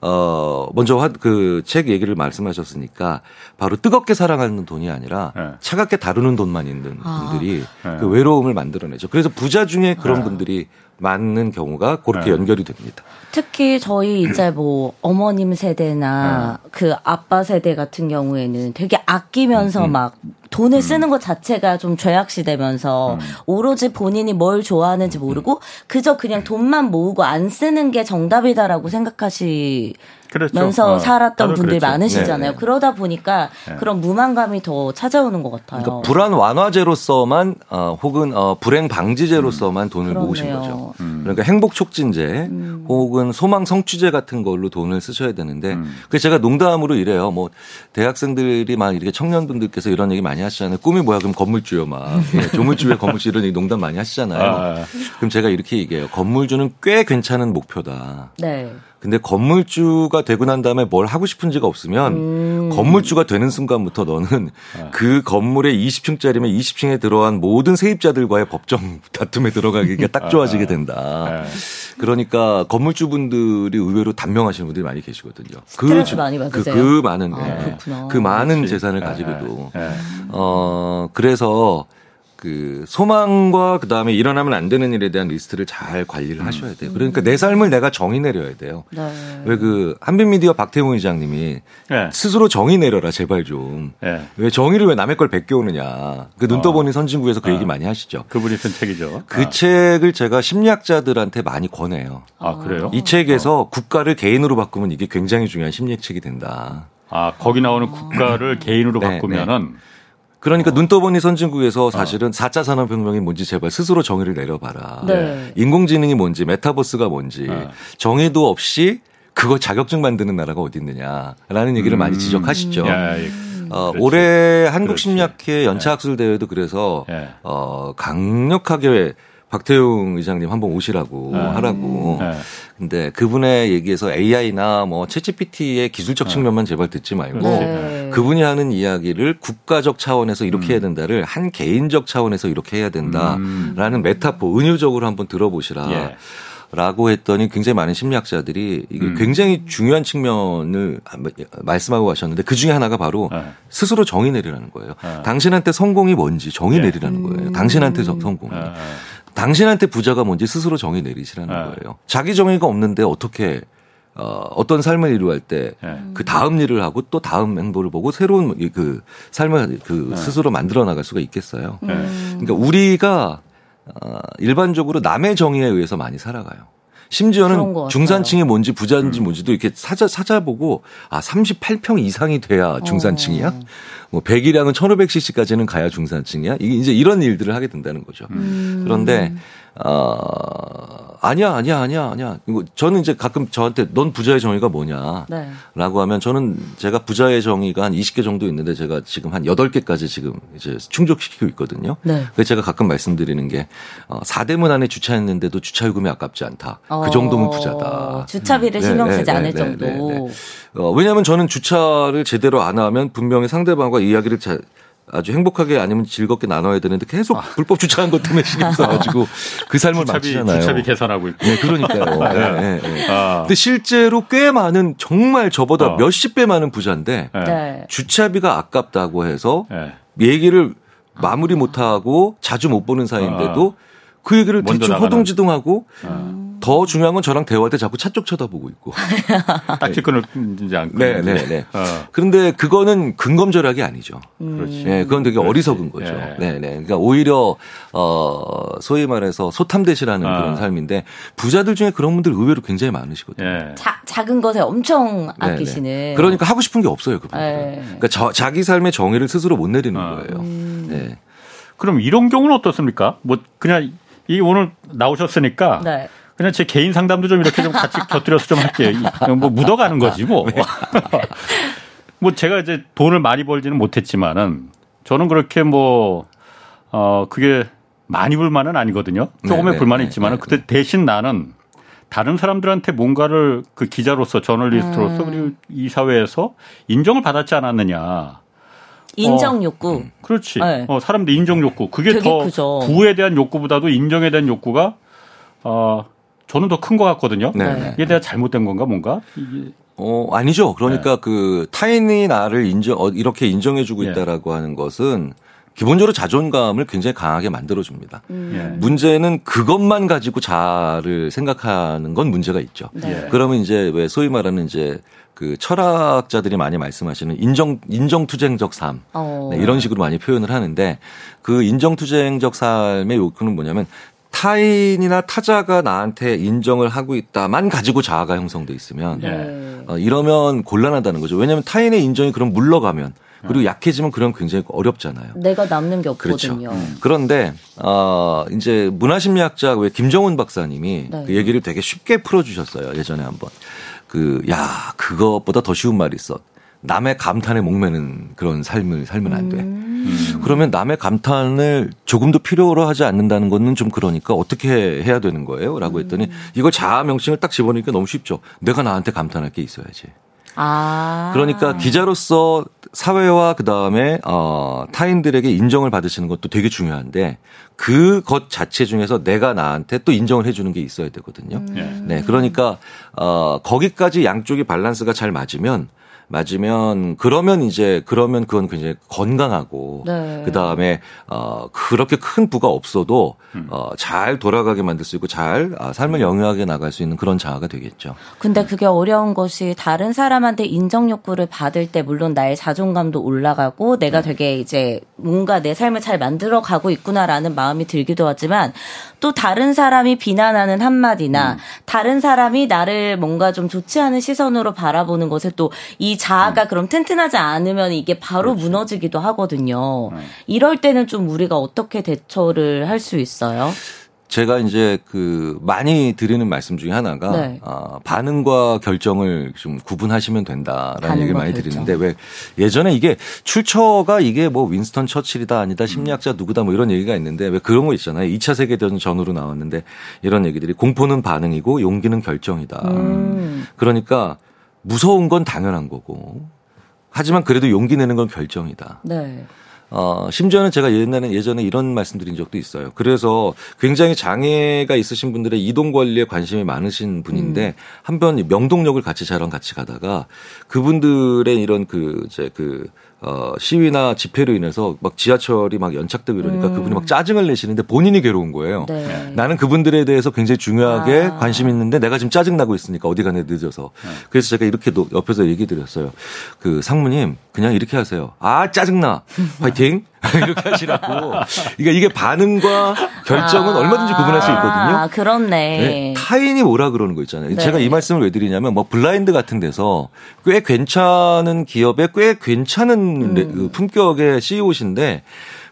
어, 먼저 그 책 얘기를 말씀하셨으니까 바로 뜨겁게 사랑하는 돈이 아니라 네. 차갑게 다루는 돈만 있는 아. 분들이 네. 그 외로움을 만들어내죠. 그래서 부자 중에 그런 네. 분들이 많은 경우가 그렇게 네. 연결이 됩니다. 특히 저희 이제 뭐 어머님 세대나 네. 그 아빠 세대 같은 경우에는 되게 아끼면서 음. 막 돈을 음. 쓰는 것 자체가 좀 죄악시 되면서 음. 오로지 본인이 뭘 좋아하는지 모르고 그저 그냥 돈만 모으고 안 쓰는 게 정답이다라고 생각하시 그렇죠. 면서 어, 살았던 분들이 그렇죠. 많으시잖아요. 네네. 네. 그러다 보니까 네. 그런 무만감이 더 찾아오는 것 같아요. 그러니까 불안 완화제로서만 어, 혹은 어, 불행 방지제로서만 음. 돈을 그러네요. 모으신 거죠. 음. 그러니까 행복 촉진제 음. 혹은 소망 성취제 같은 걸로 돈을 쓰셔야 되는데 음. 그래서 제가 농담으로 이래요. 뭐 대학생들이 막 이렇게 청년분들께서 이런 얘기 많이 하시잖아요. 꿈이 뭐야? 그럼 건물주요, 막 예, 조물주에 건물주 이런 농담 많이 하시잖아요. 아. 그럼 제가 이렇게 얘기해요. 건물주는 꽤 괜찮은 목표다. 네. 근데 건물주가 되고 난 다음에 뭘 하고 싶은지가 없으면 음. 건물주가 되는 순간부터 너는 네. 그 건물에 20층짜리면 20층에 들어간 모든 세입자들과의 법정 다툼에 들어가기가 딱 좋아지게 된다. 네. 그러니까 건물주분들이 의외로 단명하시는 분들이 많이 계시거든요. 그, 많이 받으세요? 그, 그 많은 아, 네. 그 많은 그렇지. 재산을 네. 가지고도 네. 어 그래서 그 소망과 그 다음에 일어나면 안 되는 일에 대한 리스트를 잘 관리를 음. 하셔야 돼요. 그러니까 내 삶을 내가 정의 내려야 돼요. 네. 왜그 한빛미디어 박태웅 의장님이 네. 스스로 정의 내려라 제발 좀. 네. 왜 정의를 왜 남의 걸 베껴오느냐. 그 눈 떠보니 어. 선진국에서 그 어. 얘기 많이 하시죠. 그분이 쓴 책이죠. 그 아. 책을 제가 심리학자들한테 많이 권해요. 아 그래요? 이 책에서 어. 국가를 개인으로 바꾸면 이게 굉장히 중요한 심리책이 된다. 아 거기 나오는 국가를 개인으로 네, 바꾸면은. 네. 그러니까 어. 눈 떠보니 선진국에서 어. 사실은 어. 4차 산업혁명이 뭔지 제발 스스로 정의를 내려봐라. 네. 인공지능이 뭔지 메타버스가 뭔지 네. 정의도 없이 그거 자격증 만드는 나라가 어디 있느냐라는 얘기를 음. 많이 지적하시죠. 야, 어, 올해 한국심리학회 연차학술 대회도 그래서 네. 어, 강력하게 박태웅 의장님 한번 오시라고 네. 하라고. 네. 근데 그분의 얘기에서 AI나 뭐 챗GPT의 기술적 네. 측면만 제발 듣지 말고 네. 그분이 하는 이야기를 국가적 차원에서 이렇게 음. 해야 된다를 한 개인적 차원에서 이렇게 해야 된다라는 음. 메타포 은유적으로 한번 들어보시라. 예. 라고 했더니 굉장히 많은 심리학자들이 이게 음. 굉장히 중요한 측면을 말씀하고 가셨는데 그 중에 하나가 바로 네. 스스로 정의 내리라는 거예요. 네. 당신한테 성공이 뭔지 정의 네. 내리라는 거예요. 당신한테 성공이. 네. 당신한테 부자가 뭔지 스스로 정의 내리시라는 네. 거예요. 자기 정의가 없는데 어떻게 어, 어떤 삶을 이루할 때그 네. 다음 일을 하고 또 다음 행보를 보고 새로운 그 삶을 그 네. 스스로 만들어 나갈 수가 있겠어요. 네. 그러니까 우리가 어, 일반적으로 남의 정의에 의해서 많이 살아가요. 심지어는 중산층이 뭔지 부자인지 음. 뭔지도 이렇게 찾아 찾아보고 아 38평 이상이 돼야 중산층이야. 어. 뭐 배기량은 1,500cc까지는 가야 중산층이야. 이게 이제 이런 일들을 하게 된다는 거죠. 음. 그런데 어 아니야, 아니야, 아니야, 아니야. 저는 이제 가끔 저한테 넌 부자의 정의가 뭐냐. 네. 라고 하면 저는 제가 부자의 정의가 한 20개 정도 있는데 제가 지금 한 8개까지 지금 이제 충족시키고 있거든요. 네. 그래서 제가 가끔 말씀드리는 게 어, 4대문 안에 주차했는데도 주차요금이 아깝지 않다. 그 어, 그 정도면 부자다. 주차비를 신경 네, 쓰지 네, 않을 네, 정도. 네, 어, 왜냐하면 저는 주차를 제대로 안 하면 분명히 상대방과 이야기를 잘 아주 행복하게 아니면 즐겁게 나눠야 되는데 계속 아. 불법 주차한 것 때문에 신경 써가지고 그 삶을 주차비, 마치잖아요. 주차비 계산하고 있고. 네, 그러니까요. 네, 네, 네. 아. 근데 실제로 꽤 많은 정말 저보다 어. 몇십 배 많은 부자인데 네. 주차비가 아깝다고 해서 네. 얘기를 마무리 못하고 자주 못 보는 사이인데도 아. 그 얘기를 대충 허둥지둥하고 아. 더 중요한 건 저랑 대화할 때 자꾸 차 쪽 쳐다보고 있고. 딱지 끊을지 않고. 네, 네, 네. 어. 그런데 그거는 근검절약이 아니죠. 음. 그렇지. 네, 그건 되게 그렇지. 어리석은 거죠. 네. 네, 네. 그러니까 오히려 어 소위 말해서 소탐대시라는 어. 그런 삶인데 부자들 중에 그런 분들 의외로 굉장히 많으시거든요. 네. 자, 작은 것에 엄청 네, 네. 아끼시는. 네, 그러니까 하고 싶은 게 없어요, 그분들. 네. 그러니까 저, 자기 삶의 정의를 스스로 못 내리는 어. 거예요. 음. 네. 그럼 이런 경우는 어떻습니까? 뭐 그냥 이 오늘 나오셨으니까 네. 그냥 제 개인 상담도 좀 이렇게 좀 같이 곁들여서 좀 할게요. 뭐 묻어가는 거지 뭐. 네. 뭐 제가 이제 돈을 많이 벌지는 못했지만은 저는 그렇게 뭐, 어, 그게 많이 불만은 아니거든요. 조금의 네, 네 불만이 네, 있지만은 네, 그때 대신 나는 다른 사람들한테 뭔가를 그 기자로서 저널리스트로서 음. 그리고 이 사회에서 인정을 받았지 않았느냐. 인정 어, 욕구. 어, 그렇지. 네. 어, 사람들 인정 욕구. 그게 더 크죠. 부에 대한 욕구보다도 인정에 대한 욕구가 어, 저는 더 큰 것 같거든요. 네. 네. 이게 내가 잘못된 건가 뭔가? 이게 어 아니죠. 그러니까 네. 그 타인이 나를 인정 어, 이렇게 인정해주고 네. 있다라고 하는 것은 기본적으로 자존감을 굉장히 강하게 만들어줍니다. 음. 예. 문제는 그것만 가지고 자를 생각하는 건 문제가 있죠. 네. 그러면 이제 왜 소위 말하는 이제 그 철학자들이 많이 말씀하시는 인정 인정투쟁적 삶 어. 네, 이런 식으로 많이 표현을 하는데 그 인정투쟁적 삶의 요구는 뭐냐면 타인이나 타자가 나한테 인정을 하고 있다만 가지고 자아가 형성돼 있으면 네. 어, 이러면 곤란하다는 거죠. 왜냐하면 타인의 인정이 그럼 물러가면 그리고 약해지면 그럼 굉장히 어렵잖아요. 내가 남는 게 없거든요. 그렇죠. 음. 그런데 어 이제 문화심리학자 왜 김정은 박사님이 네. 그 얘기를 되게 쉽게 풀어주셨어요. 예전에 한번 그 야 그것보다 더 쉬운 말이 있어. 남의 감탄에 목매는 그런 삶을 살면 안 돼. 음. 그러면 남의 감탄을 조금도 필요로 하지 않는다는 거는 좀 그러니까 어떻게 해야 되는 거예요? 라고 했더니 음. 이걸 자아 명칭을 딱 집어넣으니까 너무 쉽죠. 내가 나한테 감탄할 게 있어야지. 아. 그러니까 기자로서 사회와 그 다음에 어 타인들에게 인정을 받으시는 것도 되게 중요한데 그 것 자체 중에서 내가 나한테 또 인정을 해주는 게 있어야 되거든요. 음. 네, 그러니까 어 거기까지 양쪽이 밸런스가 잘 맞으면 맞으면 그러면 이제 그러면 그건 굉장히 건강하고 네. 그 다음에 어 그렇게 큰 부가 없어도 음. 어잘 돌아가게 만들 수 있고 잘 아, 삶을 영위하게 나갈 수 있는 그런 자아가 되겠죠. 근데 그게 어려운 것이 다른 사람한테 인정 욕구를 받을 때 물론 나의 자존감도 올라가고 내가 음. 되게 이제 뭔가 내 삶을 잘 만들어 가고 있구나라는 마음이 들기도 하지만 또 다른 사람이 비난하는 한마디나 음. 다른 사람이 나를 뭔가 좀 좋지 않은 시선으로 바라보는 것에 또 이 자아가 음. 그럼 튼튼하지 않으면 이게 바로 그렇죠. 무너지기도 하거든요. 음. 이럴 때는 좀 우리가 어떻게 대처를 할 수 있어요? 제가 이제 그 많이 드리는 말씀 중에 하나가 네. 어, 반응과 결정을 좀 구분하시면 된다라는 얘기를 많이 결정. 드리는데 왜 예전에 이게 출처가 이게 뭐 윈스턴 처칠이다 아니다 심리학자 누구다 뭐 이런 얘기가 있는데 왜 그런 거 있잖아요. 2차 세계 대전 전후로 나왔는데 이런 얘기들이 공포는 반응이고 용기는 결정이다. 음. 그러니까 무서운 건 당연한 거고 하지만 그래도 용기 내는 건 결정이다. 네. 어, 심지어는 제가 옛날에 예전에 이런 말씀드린 적도 있어요. 그래서 굉장히 장애가 있으신 분들의 이동 관리에 관심이 많으신 분인데 음. 한번 명동역을 같이 저랑 같이 가다가 그분들의 이런 그 이제 그 어, 시위나 집회로 인해서 막 지하철이 막 연착되고 이러니까 음. 그분이 막 짜증을 내시는데 본인이 괴로운 거예요. 네. 나는 그분들에 대해서 굉장히 중요하게 아. 관심 있는데 내가 지금 짜증나고 있으니까 어디 가네 늦어서. 네. 그래서 제가 이렇게 옆에서 얘기 드렸어요. 그 상무님 그냥 이렇게 하세요. 아, 짜증나. 화이팅. 이렇게 하시라고. 그러니까 이게 반응과 결정은 아, 얼마든지 구분할 수 있거든요. 아, 그렇네. 네, 타인이 뭐라 그러는 거 있잖아요. 네. 제가 이 말씀을 왜 드리냐면 뭐 블라인드 같은 데서 꽤 괜찮은 기업에 꽤 괜찮은 음. 그 품격의 CEO신데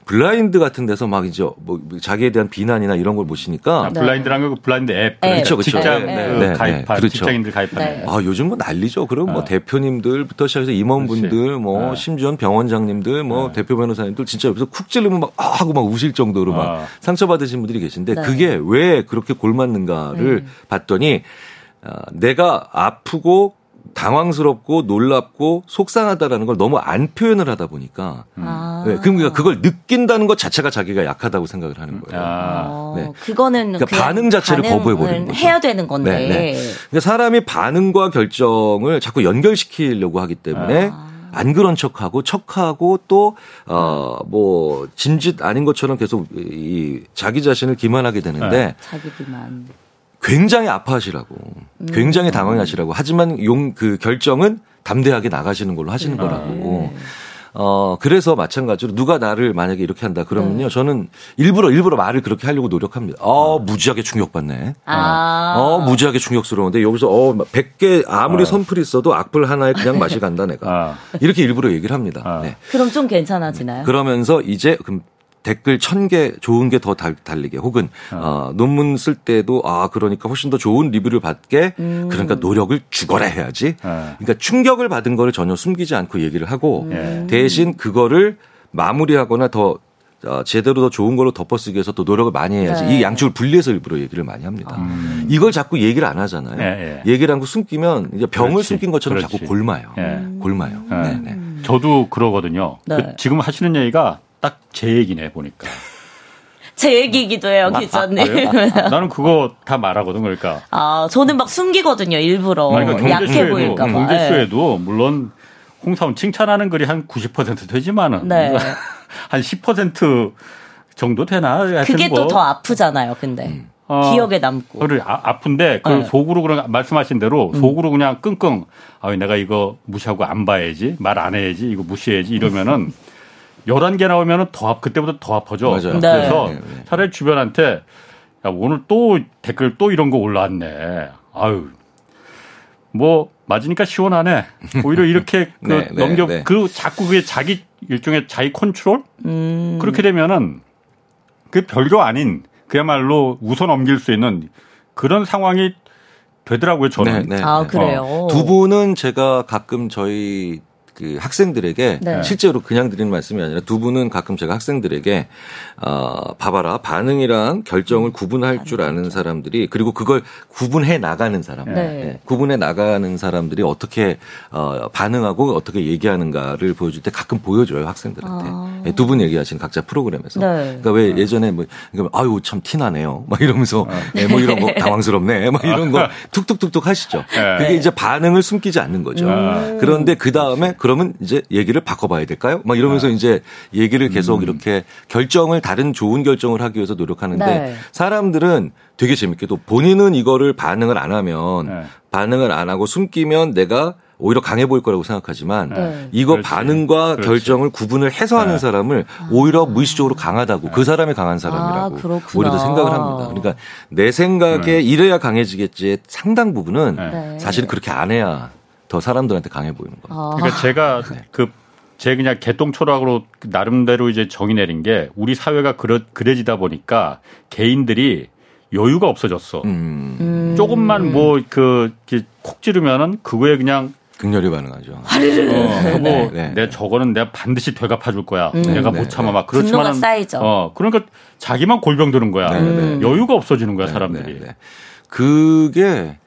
블라인드 같은 데서 막 이제 뭐 자기에 대한 비난이나 이런 걸 보시니까 아, 블라인드라는 거 블라인드 앱 그렇죠, 그렇죠. 직장 네, 그 네, 가입한 그렇죠. 직장인들 가입하는 아 요즘 뭐 난리죠. 그럼 뭐 대표님들부터 시작해서 임원분들 뭐 심지어 병원장님들 뭐 대표 변호사님들 진짜 여기서 쿡 찌르면 막 아, 하고 막 우실 정도로 막 아. 상처받으신 분들이 계신데 그게 왜 그렇게 곪았는가를 음. 봤더니 어, 내가 아프고 당황스럽고 놀랍고 속상하다라는 걸 너무 안 표현을 하다 보니까 음. 아. 네, 그러니까 그걸 느낀다는 것 자체가 자기가 약하다고 생각을 하는 거예요. 아. 네. 그거는 그러니까 반응 자체를 거부해 버리는 거죠. 해야 되는 건데. 네, 네. 그러니까 사람이 반응과 결정을 자꾸 연결시키려고 하기 때문에 아. 안 그런 척하고 척하고 또 어 뭐 진짓 아닌 것처럼 계속 이 자기 자신을 기만하게 되는데 네. 자기 기만. 굉장히 아파하시라고, 음. 굉장히 당황하시라고. 하지만 용 그 결정은 담대하게 나가시는 걸로 하시는 네. 거라고. 어, 그래서 마찬가지로 누가 나를 만약에 이렇게 한다 그러면요. 네. 저는 일부러, 일부러 말을 그렇게 하려고 노력합니다. 어, 무지하게 충격받네. 아. 어, 무지하게 충격스러운데 여기서 어, 100개 아무리 어. 선풀이 있어도 악플 하나에 그냥 맛이 간다 내가. 아. 이렇게 일부러 얘기를 합니다. 아. 네. 그럼 좀 괜찮아지나요? 그러면서 이제 그럼 댓글 천 개 좋은 게 더 달리게 혹은 어. 어, 논문 쓸 때도 아 그러니까 훨씬 더 좋은 리뷰를 받게 음. 그러니까 노력을 죽어라 해야지. 어. 그러니까 충격을 받은 거를 전혀 숨기지 않고 얘기를 하고 음. 대신 그거를 마무리하거나 더 어, 제대로 더 좋은 걸로 덮어쓰기 위해서 또 노력을 많이 해야지. 네. 이 양쪽을 분리해서 일부러 얘기를 많이 합니다. 음. 이걸 자꾸 얘기를 안 하잖아요. 네, 네. 얘기를 안고 숨기면 이제 병을 그렇지. 숨긴 것처럼 그렇지. 자꾸 골마요. 네. 골마요. 네. 네. 저도 그러거든요. 그 지금 하시는 얘기가 딱 제 얘기네 보니까. 제 얘기이기도 해요, 아, 기자님. 아, 나는 그거 다 말하거든, 그러니까. 아, 저는 막 숨기거든요, 일부러. 그러니까 약해 보일까봐. 경제수에도 네. 물론 홍사원 칭찬하는 글이 한 90% 되지만은 네. 한10% 정도 되나? 그게 뭐. 또더 아프잖아요, 근데. 음. 어, 기억에 남고. 그래, 아, 픈데 그 네. 속으로 그런 말씀하신 대로 음. 속으로 그냥 끙끙 아, 내가 이거 무시하고 안 봐야지, 말 안 해야지, 이거 무시해야지 이러면은 11개 나오면 더, 그때보다 더 아파져. 맞아요. 그래서 네. 네, 네. 차라리 주변한테 야, 오늘 또 댓글 또 이런 거 올라왔네. 아유. 뭐, 맞으니까 시원하네. 오히려 이렇게 그 네, 넘겨, 네, 그 자꾸 그게 자기 일종의 자기 컨트롤? 음. 그렇게 되면은 그 별거 아닌 그야말로 웃어 넘길 수 있는 그런 상황이 되더라고요, 저는. 네, 네, 아, 그래요? 어. 두 분은 제가 가끔 저희 그 학생들에게 네. 실제로 그냥 드리는 말씀이 아니라 두 분은 가끔 제가 학생들에게 어 봐봐라 반응이랑 결정을 구분할 줄 아는 사람들이 그리고 그걸 구분해 나가는 사람, 네. 네. 구분해 나가는 사람들이 어떻게 어 반응하고 어떻게 얘기하는가를 보여줄 때 가끔 보여줘요 학생들한테 아. 네, 두분 얘기하시는 각자 프로그램에서. 네. 그러니까 왜 예전에 뭐 그러니까 아유 참 티나네요, 막 이러면서 네. 뭐 이런 거 당황스럽네, 막 이런 거 툭툭툭툭 하시죠. 그게 이제 반응을 숨기지 않는 거죠. 음. 그런데 그 다음에 그 러면 이제 얘기를 바꿔봐야 될까요? 막 이러면서 네. 이제 얘기를 계속 음. 이렇게 결정을 다른 좋은 결정을 하기 위해서 노력하는데 네. 사람들은 되게 재밌게도 본인은 이거를 반응을 안 하면 네. 반응을 안 하고 숨기면 내가 오히려 강해 보일 거라고 생각하지만 네. 이거 그렇지. 반응과 그렇지. 결정을 구분을 해서 하는 네. 사람을 오히려 무의식적으로 강하다고 네. 그 사람이 강한 사람이라고 아, 오히려 생각을 합니다. 그러니까 내 생각에 네. 이래야 강해지겠지 상당 부분은 네. 사실 그렇게 안 해야 더 사람들한테 강해 보이는 거예요. 아. 그러니까 제가 네. 그제 그냥 개똥 초락으로 나름대로 이제 정의 내린 게 우리 사회가 그러, 그래지다 보니까 개인들이 여유가 없어졌어. 음. 음. 조금만 뭐그콕 지르면은 그거에 그냥 극렬히 반응하죠. 어, 뭐 네, 네. 내 저거는 내가 반드시 되갚아 줄 거야. 음. 내가 못 네, 참아 막 그렇지만 어 그러니까 자기만 골병 드는 거야. 음. 여유가 없어지는 거야 사람들이. 그게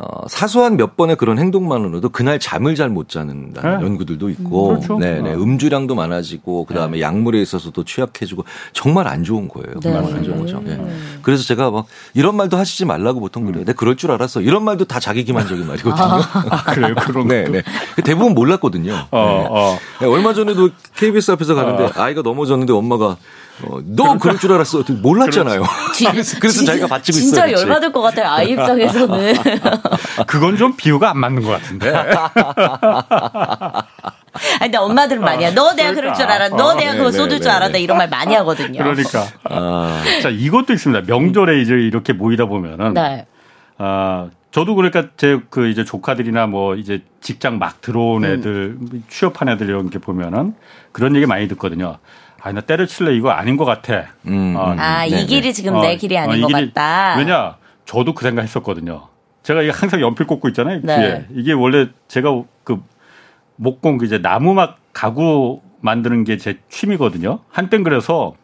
어, 사소한 몇 번의 그런 행동만으로도 그날 잠을 잘 못 자는 네. 연구들도 있고, 음, 그렇죠. 네, 네, 음주량도 많아지고, 그 다음에 네. 약물에 있어서도 취약해지고, 정말 안 좋은 거예요. 네. 정말 안 좋은 거죠. 네. 그래서 제가 막 이런 말도 하시지 말라고 보통 그래요. 내가 그럴 줄 알았어. 이런 말도 다 자기 기만적인 말이거든요. 아, 그래요? 그런 네, 네. 대부분 몰랐거든요. 어, 어. 네, 얼마 전에도 KBS 앞에서 가는데 어. 아이가 넘어졌는데 엄마가 어, 너 그럴 줄 알았어. 몰랐잖아요. 그래서, 그래서 자기가 받치고 있어요. 진짜 열받을 것 같아요. 아이 입장에서는. 그건 좀 비유가 안 맞는 것 같은데. 아니, 근데 엄마들은 많이 해. 너 내가 그럴 줄 알아. 너 어, 내가 그거 네, 쏟을 네, 줄 알았다. 네. 이런 말 많이 하거든요. 그러니까. 아. 자, 이것도 있습니다. 명절에 이제 이렇게 모이다 보면은. 네. 아, 저도 그러니까 제 그 이제 조카들이나 뭐 이제 직장 막 들어온 음. 애들, 음. 취업한 애들 이런 게 보면은 그런 얘기 많이 듣거든요. 아, 나 때려칠래 이거 아닌 것 같아. 음, 어, 아, 이 길이 지금 어, 내 길이 어, 아닌 어, 것 길이, 같다. 왜냐, 저도 그 생각 했었거든요. 제가 이게 항상 연필 꽂고 있잖아요. 네. 뒤에. 이게 원래 제가 그 목공 그 이제 나무막 가구 만드는 게 제 취미거든요. 한땐 그래서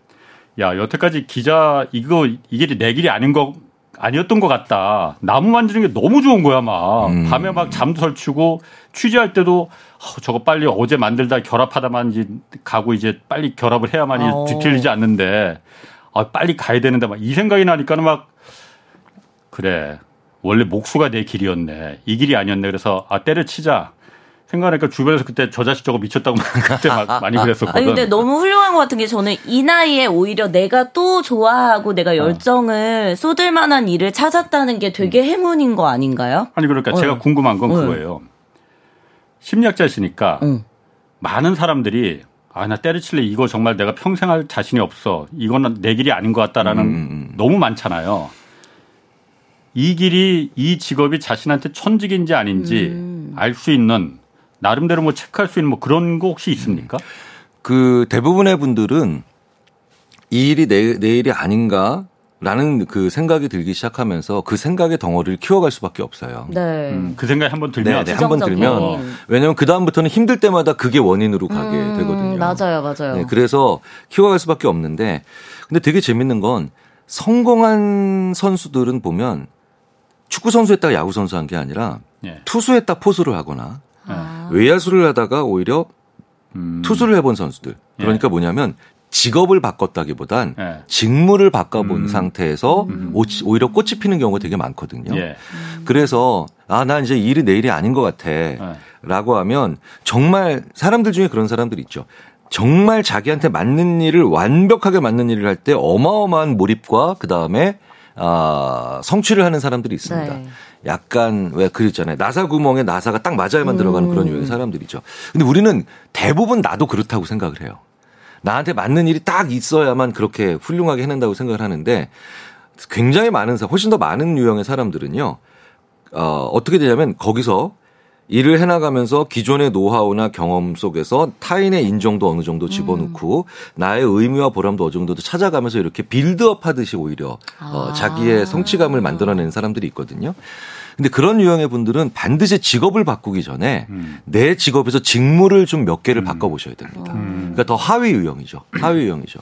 야 여태까지 기자 이거 이 길이 내 길이 아닌 거 아니었던 것 같다. 나무 만드는 게 너무 좋은 거야 막 음. 밤에 막 잠도 설치고 취재할 때도 어, 저거 빨리 어제 만들다 결합하다만 이제 가고 이제 빨리 결합을 해야만이 오. 어. 뒤틀리지 않는데 아, 빨리 가야 되는데 막 이 생각이 나니까는 막 그래 원래 목수가 내 길이었네 이 길이 아니었네 그래서 아 때려치자 생각하니까 주변에서 그때 저 자식 저거 미쳤다고 그때 많이 그랬었거든. 아니 근데 너무 훌륭한 것 같은 게 저는 이 나이에 오히려 내가 또 좋아하고 내가 어. 열정을 어. 쏟을 만한 일을 찾았다는 게 되게 음. 행운인 거 아닌가요? 아니 그러니까 어. 제가 궁금한 건 어. 그거예요. 심리학자시니까 응. 많은 사람들이 아 나 때려칠래 이거 정말 내가 평생 할 자신이 없어 이거는 내 길이 아닌 것 같다라는 음. 음, 음. 너무 많잖아요. 이 길이 이 직업이 자신한테 천직인지 아닌지 음. 알수 있는 나름대로 뭐 체크할 수 있는 뭐 그런 거 혹시 있습니까? 그 대부분의 분들은 이 일이 내, 내 일이 아닌가 라는 그 생각이 들기 시작하면서 그 생각의 덩어리를 키워갈 수밖에 없어요. 네. 음, 그 생각이 한번 들면 네, 네, 한번 들면 왜냐하면 그 다음부터는 힘들 때마다 그게 원인으로 가게 음, 되거든요. 맞아요, 맞아요. 네, 그래서 키워갈 수밖에 없는데 근데 되게 재밌는 건 성공한 선수들은 보면 축구 선수했다가 야구 선수 한 게 아니라 네. 투수했다 포수를 하거나 아. 외야수를 하다가 오히려 음. 투수를 해본 선수들. 그러니까 예. 뭐냐면 직업을 바꿨다기보단 예. 직무를 바꿔본 음. 상태에서 음. 오히려 꽃이 피는 경우가 되게 많거든요. 예. 그래서 아, 나 이제 일이 내 일이 아닌 것 같아. 예. 라고 하면 정말 사람들 중에 그런 사람들 있죠. 정말 자기한테 맞는 일을 완벽하게 맞는 일을 할 때 어마어마한 몰입과 그 다음에 아, 성취를 하는 사람들이 있습니다. 네. 약간 왜 그랬잖아요. 나사 구멍에 나사가 딱 맞아야만 들어가는 그런 음. 유형의 사람들이죠. 근데 우리는 대부분 나도 그렇다고 생각을 해요. 나한테 맞는 일이 딱 있어야만 그렇게 훌륭하게 해낸다고 생각을 하는데 굉장히 많은 사 훨씬 더 많은 유형의 사람들은요. 어, 어떻게 되냐면 거기서 일을 해나가면서 기존의 노하우나 경험 속에서 타인의 인정도 어느 정도 집어넣고 음. 나의 의미와 보람도 어느 정도 찾아가면서 이렇게 빌드업 하듯이 오히려 어, 아. 어, 자기의 성취감을 만들어내는 사람들이 있거든요. 근데 그런 유형의 분들은 반드시 직업을 바꾸기 전에 음. 내 직업에서 직무를 좀 몇 개를 음. 바꿔보셔야 됩니다. 음. 그러니까 더 하위 유형이죠. 하위 유형이죠.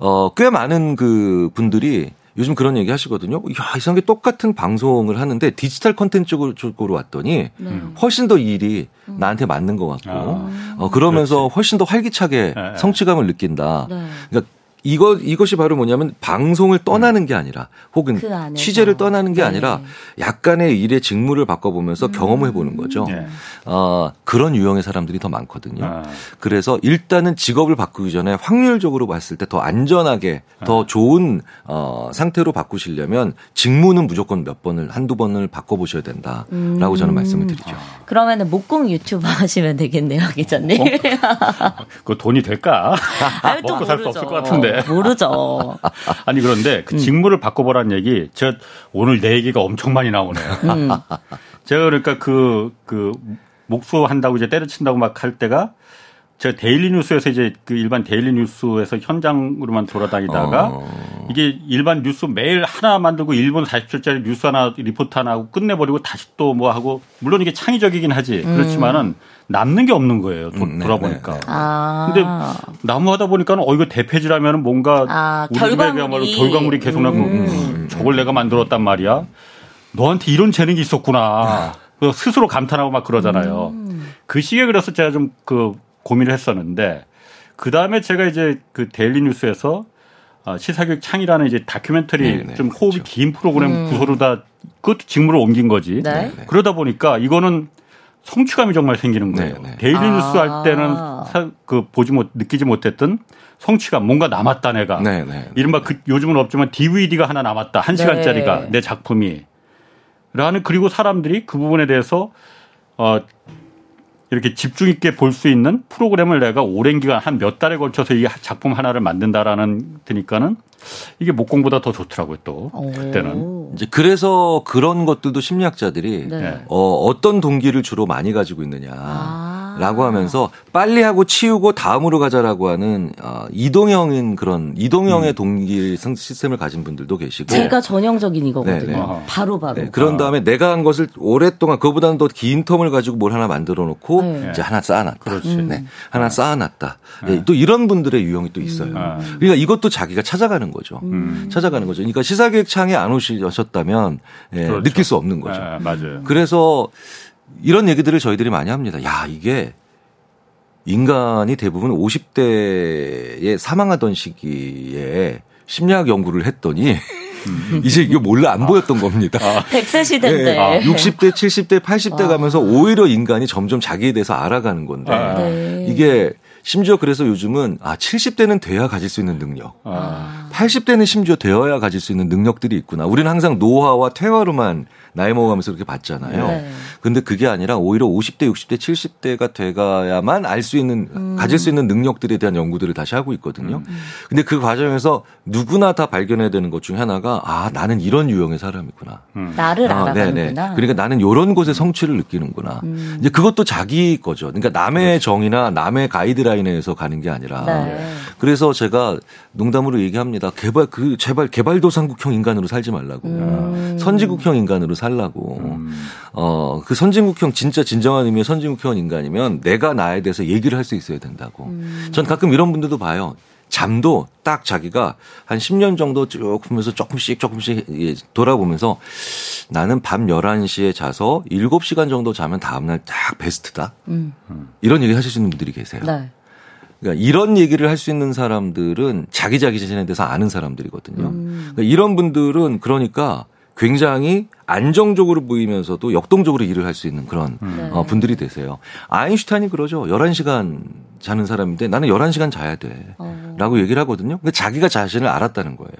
어, 꽤 많은 그 분들이 요즘 그런 얘기 하시거든요. 야, 이상하게 똑같은 방송을 하는데 디지털 컨텐츠 쪽으로 왔더니 네. 훨씬 더 일이 음. 나한테 맞는 것 같고, 아, 어, 그러면서 그렇지. 훨씬 더 활기차게 네. 성취감을 느낀다. 네. 그러니까 이거 이것이 바로 뭐냐면 방송을 떠나는 게 아니라 혹은 그 취재를 떠나는 게 네. 아니라 약간의 일의 직무를 바꿔보면서 음. 경험해 보는 거죠. 네. 어, 그런 유형의 사람들이 더 많거든요. 아. 그래서 일단은 직업을 바꾸기 전에 확률적으로 봤을 때 더 안전하게 아. 더 좋은 어, 상태로 바꾸시려면 직무는 무조건 몇 번을 한두 번을 바꿔보셔야 된다라고 음. 저는 말씀을 드리죠. 그러면은 목공 유튜브 하시면 되겠네요, 기자님. 어? 그 돈이 될까? 먹고 살 수 없을 것 같은데. 네. 모르죠. 아니 그런데 그 음. 직무를 바꿔보라는 얘기, 제가 오늘 내 얘기가 엄청 많이 나오네요. 음. 제가 그러니까 그, 그, 목수 한다고 이제 때려친다고 막 할 때가 제가 daily 뉴스에서 이제 그 일반 daily 뉴스에서 현장으로만 돌아다니다가 어. 이게 일반 뉴스 매일 하나 만들고 1분 40초짜리 뉴스 하나 리포트 하나 하고 끝내버리고 다시 또 뭐 하고 물론 이게 창의적이긴 하지 음. 그렇지만은 남는 게 없는 거예요. 도, 음, 네, 돌아보니까. 네, 네. 아. 근데 나무하다 보니까는 어 이거 대패질하면 뭔가 아, 우리 집야말로 결과물이 계속 나고 음. 음. 저걸 내가 만들었단 말이야. 너한테 이런 재능이 있었구나. 그 스스로 감탄하고 막 그러잖아요. 음. 그 시기에 그래서 제가 좀 그 고민을 했었는데 그 다음에 제가 이제 그 daily 뉴스에서 어, 시사기획 창이라는 이제 다큐멘터리 네네, 좀 호흡이 그렇죠. 긴 프로그램 음. 부서로 다 그것도 직무를 옮긴 거지. 네. 그러다 보니까 이거는 성취감이 정말 생기는 거예요. 네네. daily 아. 뉴스 할 때는 사, 그 보지 못 느끼지 못했던 성취감 뭔가 남았다 내가. 네네. 이른바 그 요즘은 없지만 DVD가 하나 남았다 한 시간짜리가 네. 내 작품이. 라는 그리고 사람들이 그 부분에 대해서 어 이렇게 집중 있게 볼 수 있는 프로그램을 내가 오랜 기간 한 몇 달에 걸쳐서 이 작품 하나를 만든다라는 드니까는 이게 목공보다 더 좋더라고요 또 그때는 이제 그래서 그런 것들도 심리학자들이 네. 어, 어떤 동기를 주로 많이 가지고 있느냐 아. 라고 하면서 빨리 하고 치우고 다음으로 가자라고 하는 어, 이동형인 그런 이동형의 음. 동기 시스템을 가진 분들도 계시고 제가 전형적인 이거거든요. 네네. 바로 바로. 네, 그런 다음에 내가 한 것을 오랫동안 그보다는 더 긴 텀을 가지고 뭘 하나 만들어 놓고 네. 이제 하나 쌓아놨다. 음. 네. 하나 쌓아놨다. 네. 또 이런 분들의 유형이 또 있어요. 음. 그러니까 이것도 자기가 찾아가는 거죠. 음. 찾아가는 거죠. 그러니까 시사기획 창에 안 오셨다면 예, 그렇죠. 느낄 수 없는 거죠. 네, 맞아요. 그래서 이런 얘기들을 저희들이 많이 합니다. 야, 이게 인간이 대부분 50대에 사망하던 시기에 심리학 연구를 했더니 이제 이게 몰라 안 보였던 겁니다. 아. 100세 시대인데. 네. 60대, 70대, 80대 아. 가면서 오히려 인간이 점점 자기에 대해서 알아가는 건데 아. 네. 이게 심지어 그래서 요즘은 아 70대는 돼야 가질 수 있는 능력, 아. 80대는 심지어 되어야 가질 수 있는 능력들이 있구나. 우리는 항상 노화와 퇴화로만 나이 먹어가면서 그렇게 봤잖아요. 네. 근데 그게 아니라 오히려 50대, 60대, 70대가 돼가야만 알 수 있는 음. 가질 수 있는 능력들에 대한 연구들을 다시 하고 있거든요. 음. 근데 그 과정에서 누구나 다 발견해야 되는 것 중에 하나가 아 나는 이런 유형의 사람이구나. 음. 나를 아, 알아가는구나. 그러니까 나는 이런 곳에 성취를 느끼는구나. 음. 이제 그것도 자기 거죠. 그러니까 남의 그렇죠. 정이나 남의 가이드라인에서 가는 게 아니라. 네. 그래서 제가 농담으로 얘기합니다. 개발 그 제발 개발도상국형 인간으로 살지 말라고. 음. 선지국형 인간으로 살 라고. 음. 어, 그 선진국형 진짜 진정한 의미의 선진국형 인간이면 내가 나에 대해서 얘기를 할 수 있어야 된다고. 음. 전 가끔 이런 분들도 봐요. 잠도 딱 자기가 한 10년 정도 쭉 보면서 조금씩 조금씩 돌아보면서 나는 밤 11시에 자서 7시간 정도 자면 다음날 딱 베스트다. 음. 이런 얘기 하실 수 있는 분들이 계세요. 네. 그러니까 이런 얘기를 할 수 있는 사람들은 자기 자기 자신에 대해서 아는 사람들이거든요. 음. 그러니까 이런 분들은 그러니까 굉장히 안정적으로 보이면서도 역동적으로 일을 할 수 있는 그런 네. 어, 분들이 되세요. 아인슈타인이 그러죠. 11시간 자는 사람인데 나는 11시간 자야 돼. 어. 라고 얘기를 하거든요. 근데 자기가 자신을 알았다는 거예요.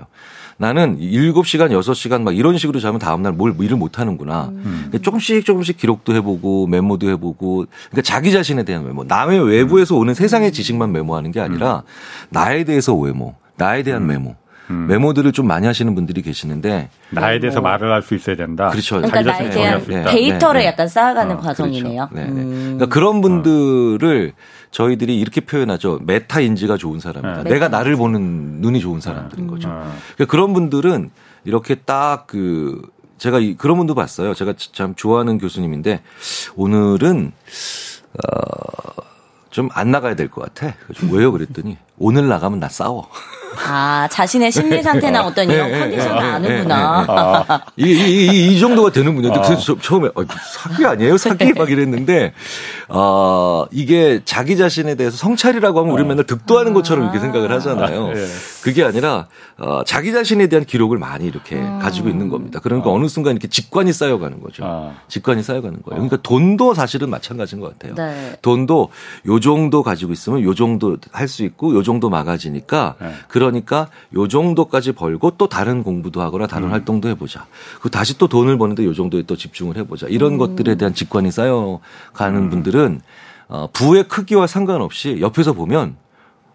나는 7시간, 6시간 막 이런 식으로 자면 다음날 뭘 일을 못 하는구나. 음. 그러니까 조금씩 조금씩 기록도 해보고 메모도 해보고 그러니까 자기 자신에 대한 메모. 남의 외부에서 오는 세상의 지식만 메모하는 게 아니라 음. 나에 대해서 메모, 나에 대한 음. 메모. 음. 메모들을 좀 많이 하시는 분들이 계시는데 나에 대해서 뭐. 말을 할 수 있어야 된다. 그렇죠. 그러니까 나에 대한 네. 데이터를 네. 약간 쌓아가는 어, 과정이네요. 그렇죠. 네, 네. 음. 그러니까 그런 분들을 저희들이 이렇게 표현하죠. 메타 인지가 좋은 사람이다. 네. 내가 나를 보는 눈이 좋은 사람들인 음. 거죠. 그러니까 그런 분들은 이렇게 딱그 제가 그런 분도 봤어요. 제가 참 좋아하는 교수님인데 오늘은 어, 좀 안 나가야 될 것 같아. 왜요? 그랬더니 오늘 나가면 나 싸워. 아, 자신의 심리 상태나 어떤 이런 네, 컨디션을 네, 아는구나. 아, 이, 이, 이, 이, 정도가 되는군요. 아. 그래서 처음에 어, 사기 아니에요? 사기 막 이랬는데 어, 이게 자기 자신에 대해서 성찰이라고 하면 우리 맨날 득도하는 것처럼 이렇게 생각을 하잖아요. 그게 아니라 어, 자기 자신에 대한 기록을 많이 이렇게 음. 가지고 있는 겁니다. 그러니까 어. 어느 순간 이렇게 직관이 쌓여가는 거죠. 어. 직관이 쌓여가는 거예요. 그러니까 돈도 사실은 마찬가지인 것 같아요. 네. 돈도 요 정도 가지고 있으면 요 정도 할 수 있고 요 정도 막아지니까 네. 그러니까 요 정도까지 벌고 또 다른 공부도 하거나 다른 음. 활동도 해보자. 그 다시 또 돈을 버는데 요 정도에 또 집중을 해보자. 이런 음. 것들에 대한 직관이 쌓여가는 음. 분들은 어, 부의 크기와 상관없이 옆에서 보면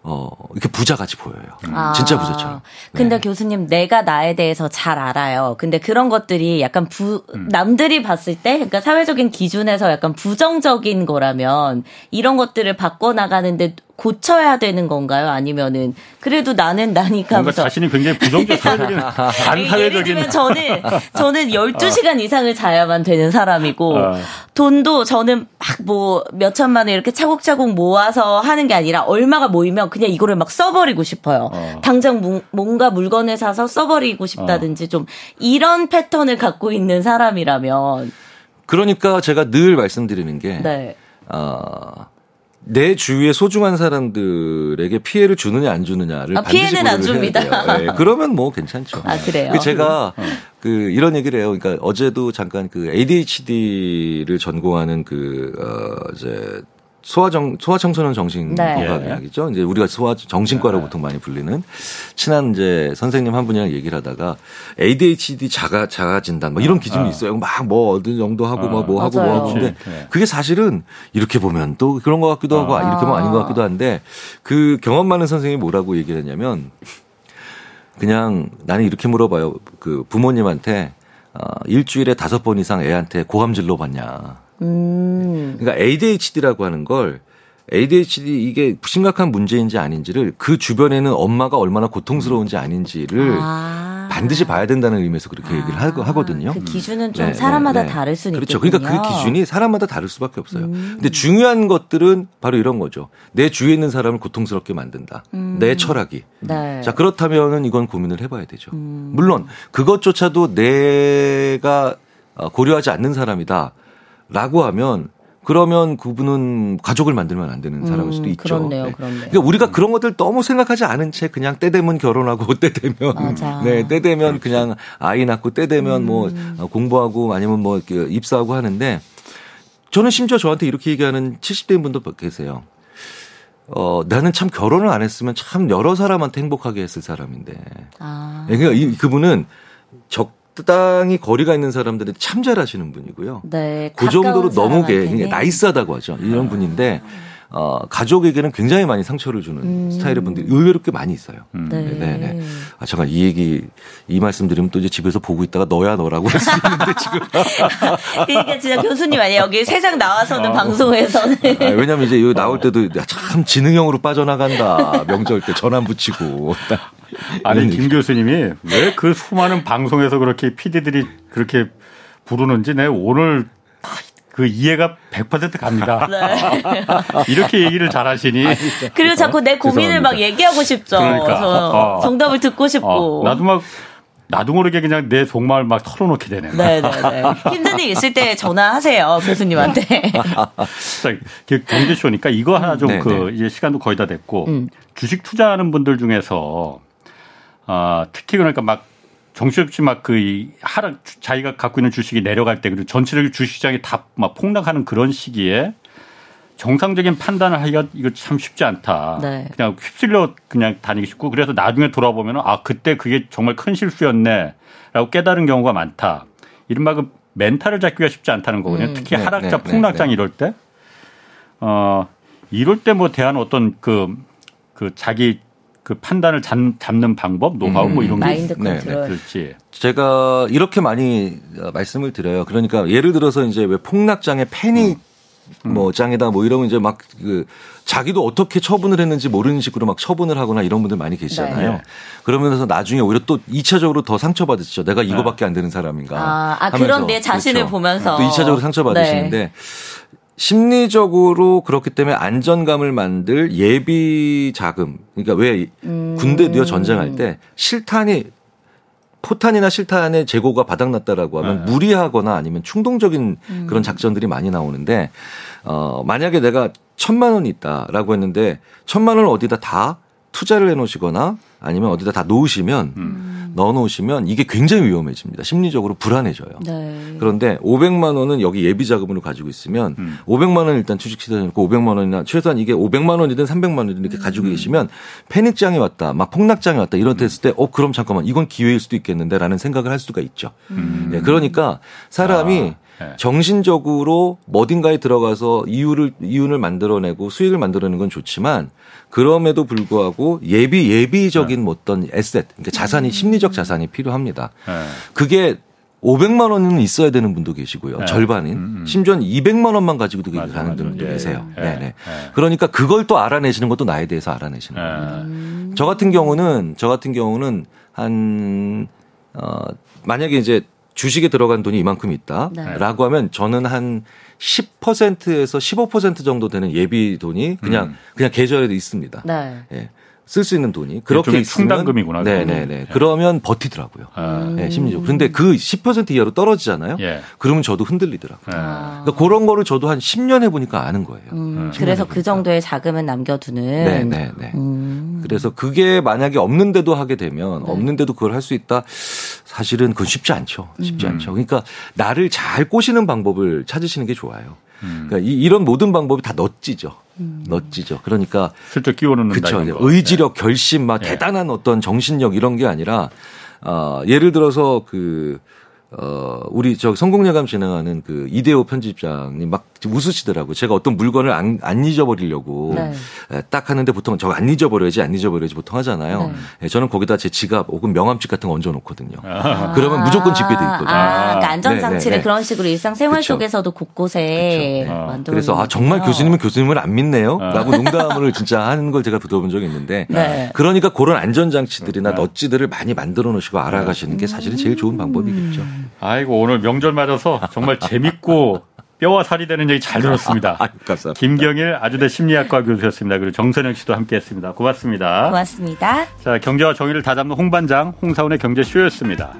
어, 이렇게 부자같이 보여요. 아. 진짜 부자처럼. 근데 네. 교수님, 내가 나에 대해서 잘 알아요. 근데 그런 것들이 약간 부, 음. 남들이 봤을 때, 그러니까 사회적인 기준에서 약간 부정적인 거라면 이런 것들을 바꿔나가는데 고쳐야 되는 건가요? 아니면은 그래도 나는 나니까 뭔가 자신이 굉장히 부정적 사회적인 반사회적인 저는 저는 12시간 이상을 자야만 되는 사람이고 어. 돈도 저는 막 뭐 몇천만 원 이렇게 차곡차곡 모아서 하는 게 아니라 얼마가 모이면 그냥 이거를 막 써버리고 싶어요. 어. 당장 무, 뭔가 물건을 사서 써버리고 싶다든지 어. 좀 이런 패턴을 갖고 있는 사람이라면 그러니까 제가 늘 말씀드리는 게 네. 어, 내 주위에 소중한 사람들에게 피해를 주느냐 안 주느냐를 아, 피해는 안 줍니다. 네, 그러면 뭐 괜찮죠. 아 그래요. 그 제가 어. 그 이런 얘기를 해요. 그러니까 어제도 잠깐 그 ADHD를 전공하는 그 어 이제 소아정 소아청소년 정신과학 네. 이야기죠. 이제 우리가 소아 정신과로 네. 보통 많이 불리는 친한 이제 선생님 한 분이랑 얘기를 하다가 ADHD 자가 자가 진단 뭐 이런 기준이 어. 있어요. 막 뭐 어느 정도 하고 뭐뭐 하고 뭐 하고 근데 네. 그게 사실은 이렇게 보면 또 그런 것 같기도 하고 아. 이렇게 보면 아닌 것 같기도 한데 그 경험 많은 선생님이 뭐라고 얘기를 했냐면 그냥 나는 이렇게 물어봐요. 그 부모님한테 어, 일주일에 다섯 번 이상 애한테 고함 질러 봤냐. 음. 그러니까 ADHD라고 하는 걸 ADHD 이게 심각한 문제인지 아닌지를 그 주변에는 엄마가 얼마나 고통스러운지 아닌지를 아. 반드시 봐야 된다는 의미에서 그렇게 아. 얘기를 하거든요. 그 기준은 좀 네, 사람마다 네, 네. 다를 수는 그렇죠. 있겠군요. 그러니까 그 기준이 사람마다 다를 수밖에 없어요. 음. 근데 중요한 것들은 바로 이런 거죠. 내 주위에 있는 사람을 고통스럽게 만든다. 음. 내 철학이. 네. 자 그렇다면은 이건 고민을 해봐야 되죠. 음. 물론 그것조차도 내가 고려하지 않는 사람이다 라고 하면 그러면 그분은 가족을 만들면 안 되는 사람일 수도 음, 있죠. 그렇네요, 네. 그렇네요. 그러니까 우리가 그런 것들 너무 생각하지 않은 채 그냥 때 되면 결혼하고 때 되면 맞아. 네, 때 되면 그냥 아이 낳고 때 되면 뭐 음. 뭐 공부하고 아니면 뭐 입사하고 하는데 저는 심지어 저한테 이렇게 얘기하는 70대인 분도 계세요. 어, 나는 참 결혼을 안 했으면 참 여러 사람한테 행복하게 했을 사람인데. 아. 그러니까 이, 그분은 적 적당히 거리가 있는 사람들은 참 잘하시는 분이고요. 네. 그 정도로 너무 게 나이스하다고 하죠. 이런 분인데 어, 가족에게는 굉장히 많이 상처를 주는 음. 스타일의 분들이 의외로 꽤 많이 있어요. 음. 네. 네, 네. 아, 잠깐 이 얘기, 이 말씀 드리면 또 이제 집에서 보고 있다가 너야 너라고 할 수 있는데 지금. 그러니까 진짜 교수님 아니에요. 여기 세상 나와서는 어. 방송에서는. 아, 왜냐면 이제 여기 나올 때도 참 지능형으로 빠져나간다. 명절 때 전환 붙이고. 아니, 김 교수님이 왜 그 수많은 방송에서 그렇게 PD들이 그렇게 부르는지 내 오늘 그 이해가 100% 갑니다. 네. 이렇게 얘기를 잘 하시니. 그리고 자꾸 내 고민을 막 얘기하고 싶죠. 그러니까. 어. 정답을 듣고 싶고. 어. 나도 막 나도 모르게 그냥 내 속마을 막 털어놓게 되네. 네네네. 힘든 일 있을 때 전화하세요 교수님한테. 자, 그 경제쇼니까 이거 하나 좀그 네, 네. 이제 시간도 거의 다 됐고 음. 주식 투자하는 분들 중에서 아 특히 그러니까 막 정신없이 막 그 하락 자기가 갖고 있는 주식이 내려갈 때 그리고 전체적인 주식시장이 다 막 폭락하는 그런 시기에 정상적인 판단을 하기가 이거 참 쉽지 않다. 네. 그냥 휩쓸려 그냥 다니기 쉽고 그래서 나중에 돌아보면 아 그때 그게 정말 큰 실수였네라고 깨달은 경우가 많다. 이른바 그 멘탈을 잡기가 쉽지 않다는 거거든요. 음. 특히 네, 하락장 네, 네, 폭락장 네. 이럴 때. 어 이럴 때 뭐 대한 어떤 그그 그 자기 그 판단을 잡, 는 방법, 노하우 뭐 음. 뭐 이런 게 마인드 컨트롤. 네, 네, 그렇지. 제가 이렇게 많이 말씀을 드려요. 그러니까 예를 들어서 이제 왜 폭락장에 패닉 음. 뭐 장이다 뭐 이러면 이제 막 그 자기도 어떻게 처분을 했는지 모르는 식으로 막 처분을 하거나 이런 분들 많이 계시잖아요. 네. 그러면서 나중에 오히려 또 2차적으로 더 상처받으시죠. 내가 이거밖에 안 되는 사람인가. 아, 아 그런 내 자신을 그렇죠. 보면서 또 2차적으로 상처받으시는데 네. 심리적으로 그렇기 때문에 안전감을 만들 예비 자금. 그러니까 왜 음. 군대 누어 전쟁할 때 실탄이 포탄이나 실탄의 재고가 바닥났다라고 하면 네. 무리하거나 아니면 충동적인 음. 그런 작전들이 많이 나오는데 어 만약에 내가 천만 원이 있다라고 했는데 천만 원을 어디다 다 투자를 해 놓으시거나 아니면 어디다 다 놓으시면 음. 넣어 놓으시면 이게 굉장히 위험해집니다. 심리적으로 불안해져요. 네. 그런데 500만 원은 여기 예비 자금으로 가지고 있으면 음. 500만 원 일단 주식 시장에 놓고 500만 원이나 최소한 이게 500만 원이든 300만 원이든 이렇게 가지고 음. 계시면 패닉장이 왔다, 막 폭락장이 왔다 이런 때 했을 때 어 그럼 잠깐만 이건 기회일 수도 있겠는데라는 생각을 할 수가 있죠. 음. 네, 그러니까 사람이 아. 네. 정신적으로 어딘가에 들어가서 이유를 이윤을 만들어내고 수익을 만들어내는 건 좋지만 그럼에도 불구하고 예비 예비적인 네. 어떤 에셋, 그러니까 자산이 음. 심리적 자산이 필요합니다. 네. 그게 500만 원은 있어야 되는 분도 계시고요. 네. 절반인. 음, 음. 심지어는 200만 원만 가지고도 맞아, 가는 맞아. 분도 예, 계세요. 예, 네, 네. 예. 그러니까 그걸 또 알아내시는 것도 나에 대해서 알아내시는 예. 겁니다. 음. 저 같은 경우는 저 같은 경우는 한 어, 만약에 이제 주식에 들어간 돈이 이만큼 있다라고 네. 하면 저는 한 10%에서 15% 정도 되는 예비 돈이 그냥 음. 그냥 계좌에 있습니다. 네. 예. 쓸수 있는 돈이 그렇게 있으면 충당금이구나. 네네네. 네. 그러면 버티더라고요. 아. 네, 심리적으로. 근데 그 10% 이하로 떨어지잖아요. 예. 그러면 저도 흔들리더라고요. 아. 그러니까 그런 거를 저도 한 10년 해보니까 아는 거예요. 음. 그래서 그 정도의 자금은 남겨두는. 네네네. 음. 그래서 그게 만약에 없는데도 하게 되면 네. 없는데도 그걸 할 수 있다. 사실은 그건 쉽지 않죠. 쉽지 음. 않죠. 그러니까 나를 잘 꼬시는 방법을 찾으시는 게 좋아요. 음. 그러니까 이, 런 모든 방법이 다 넛지죠. 음. 넛지죠. 그러니까 슬쩍 끼워놓는 그렇죠. 의지력, 네. 결심, 막 네. 대단한 어떤 정신력 이런 게 아니라 어, 예를 들어서 그 어, 우리 저 성공예감 진행하는 그 이대호 편집장님 막 웃으시더라고요. 제가 어떤 물건을 안, 안 잊어버리려고 네. 딱 하는데 보통 저안 잊어버려야지 안 잊어버려야지 보통 하잖아요. 네. 예, 저는 거기다 제 지갑 혹은 명함집 같은 거 얹어놓거든요. 아. 그러면 무조건 집게 돼 있거든요. 아, 그러니까 안전장치를 네, 네, 네. 그런 식으로 일상생활 그쵸. 속에서도 곳곳에 만들어 그래서 아 정말 교수님은 교수님을 안 믿네요. 아. 라고 농담을 진짜 하는 걸 제가 들어본 적이 있는데 네. 그러니까 그런 안전장치들이나 넛지들을 많이 만들어 놓으시고 알아가시는 게 사실은 제일 좋은 방법이겠죠. 아이고 오늘 명절 맞아서 정말 재밌고 뼈와 살이 되는 얘기 잘 들었습니다. 아, 감사합니다. 김경일 아주대 심리학과 교수였습니다. 그리고 정선영 씨도 함께했습니다. 고맙습니다. 고맙습니다. 자 경제와 정의를 다잡는 홍반장 홍사원의 경제쇼였습니다.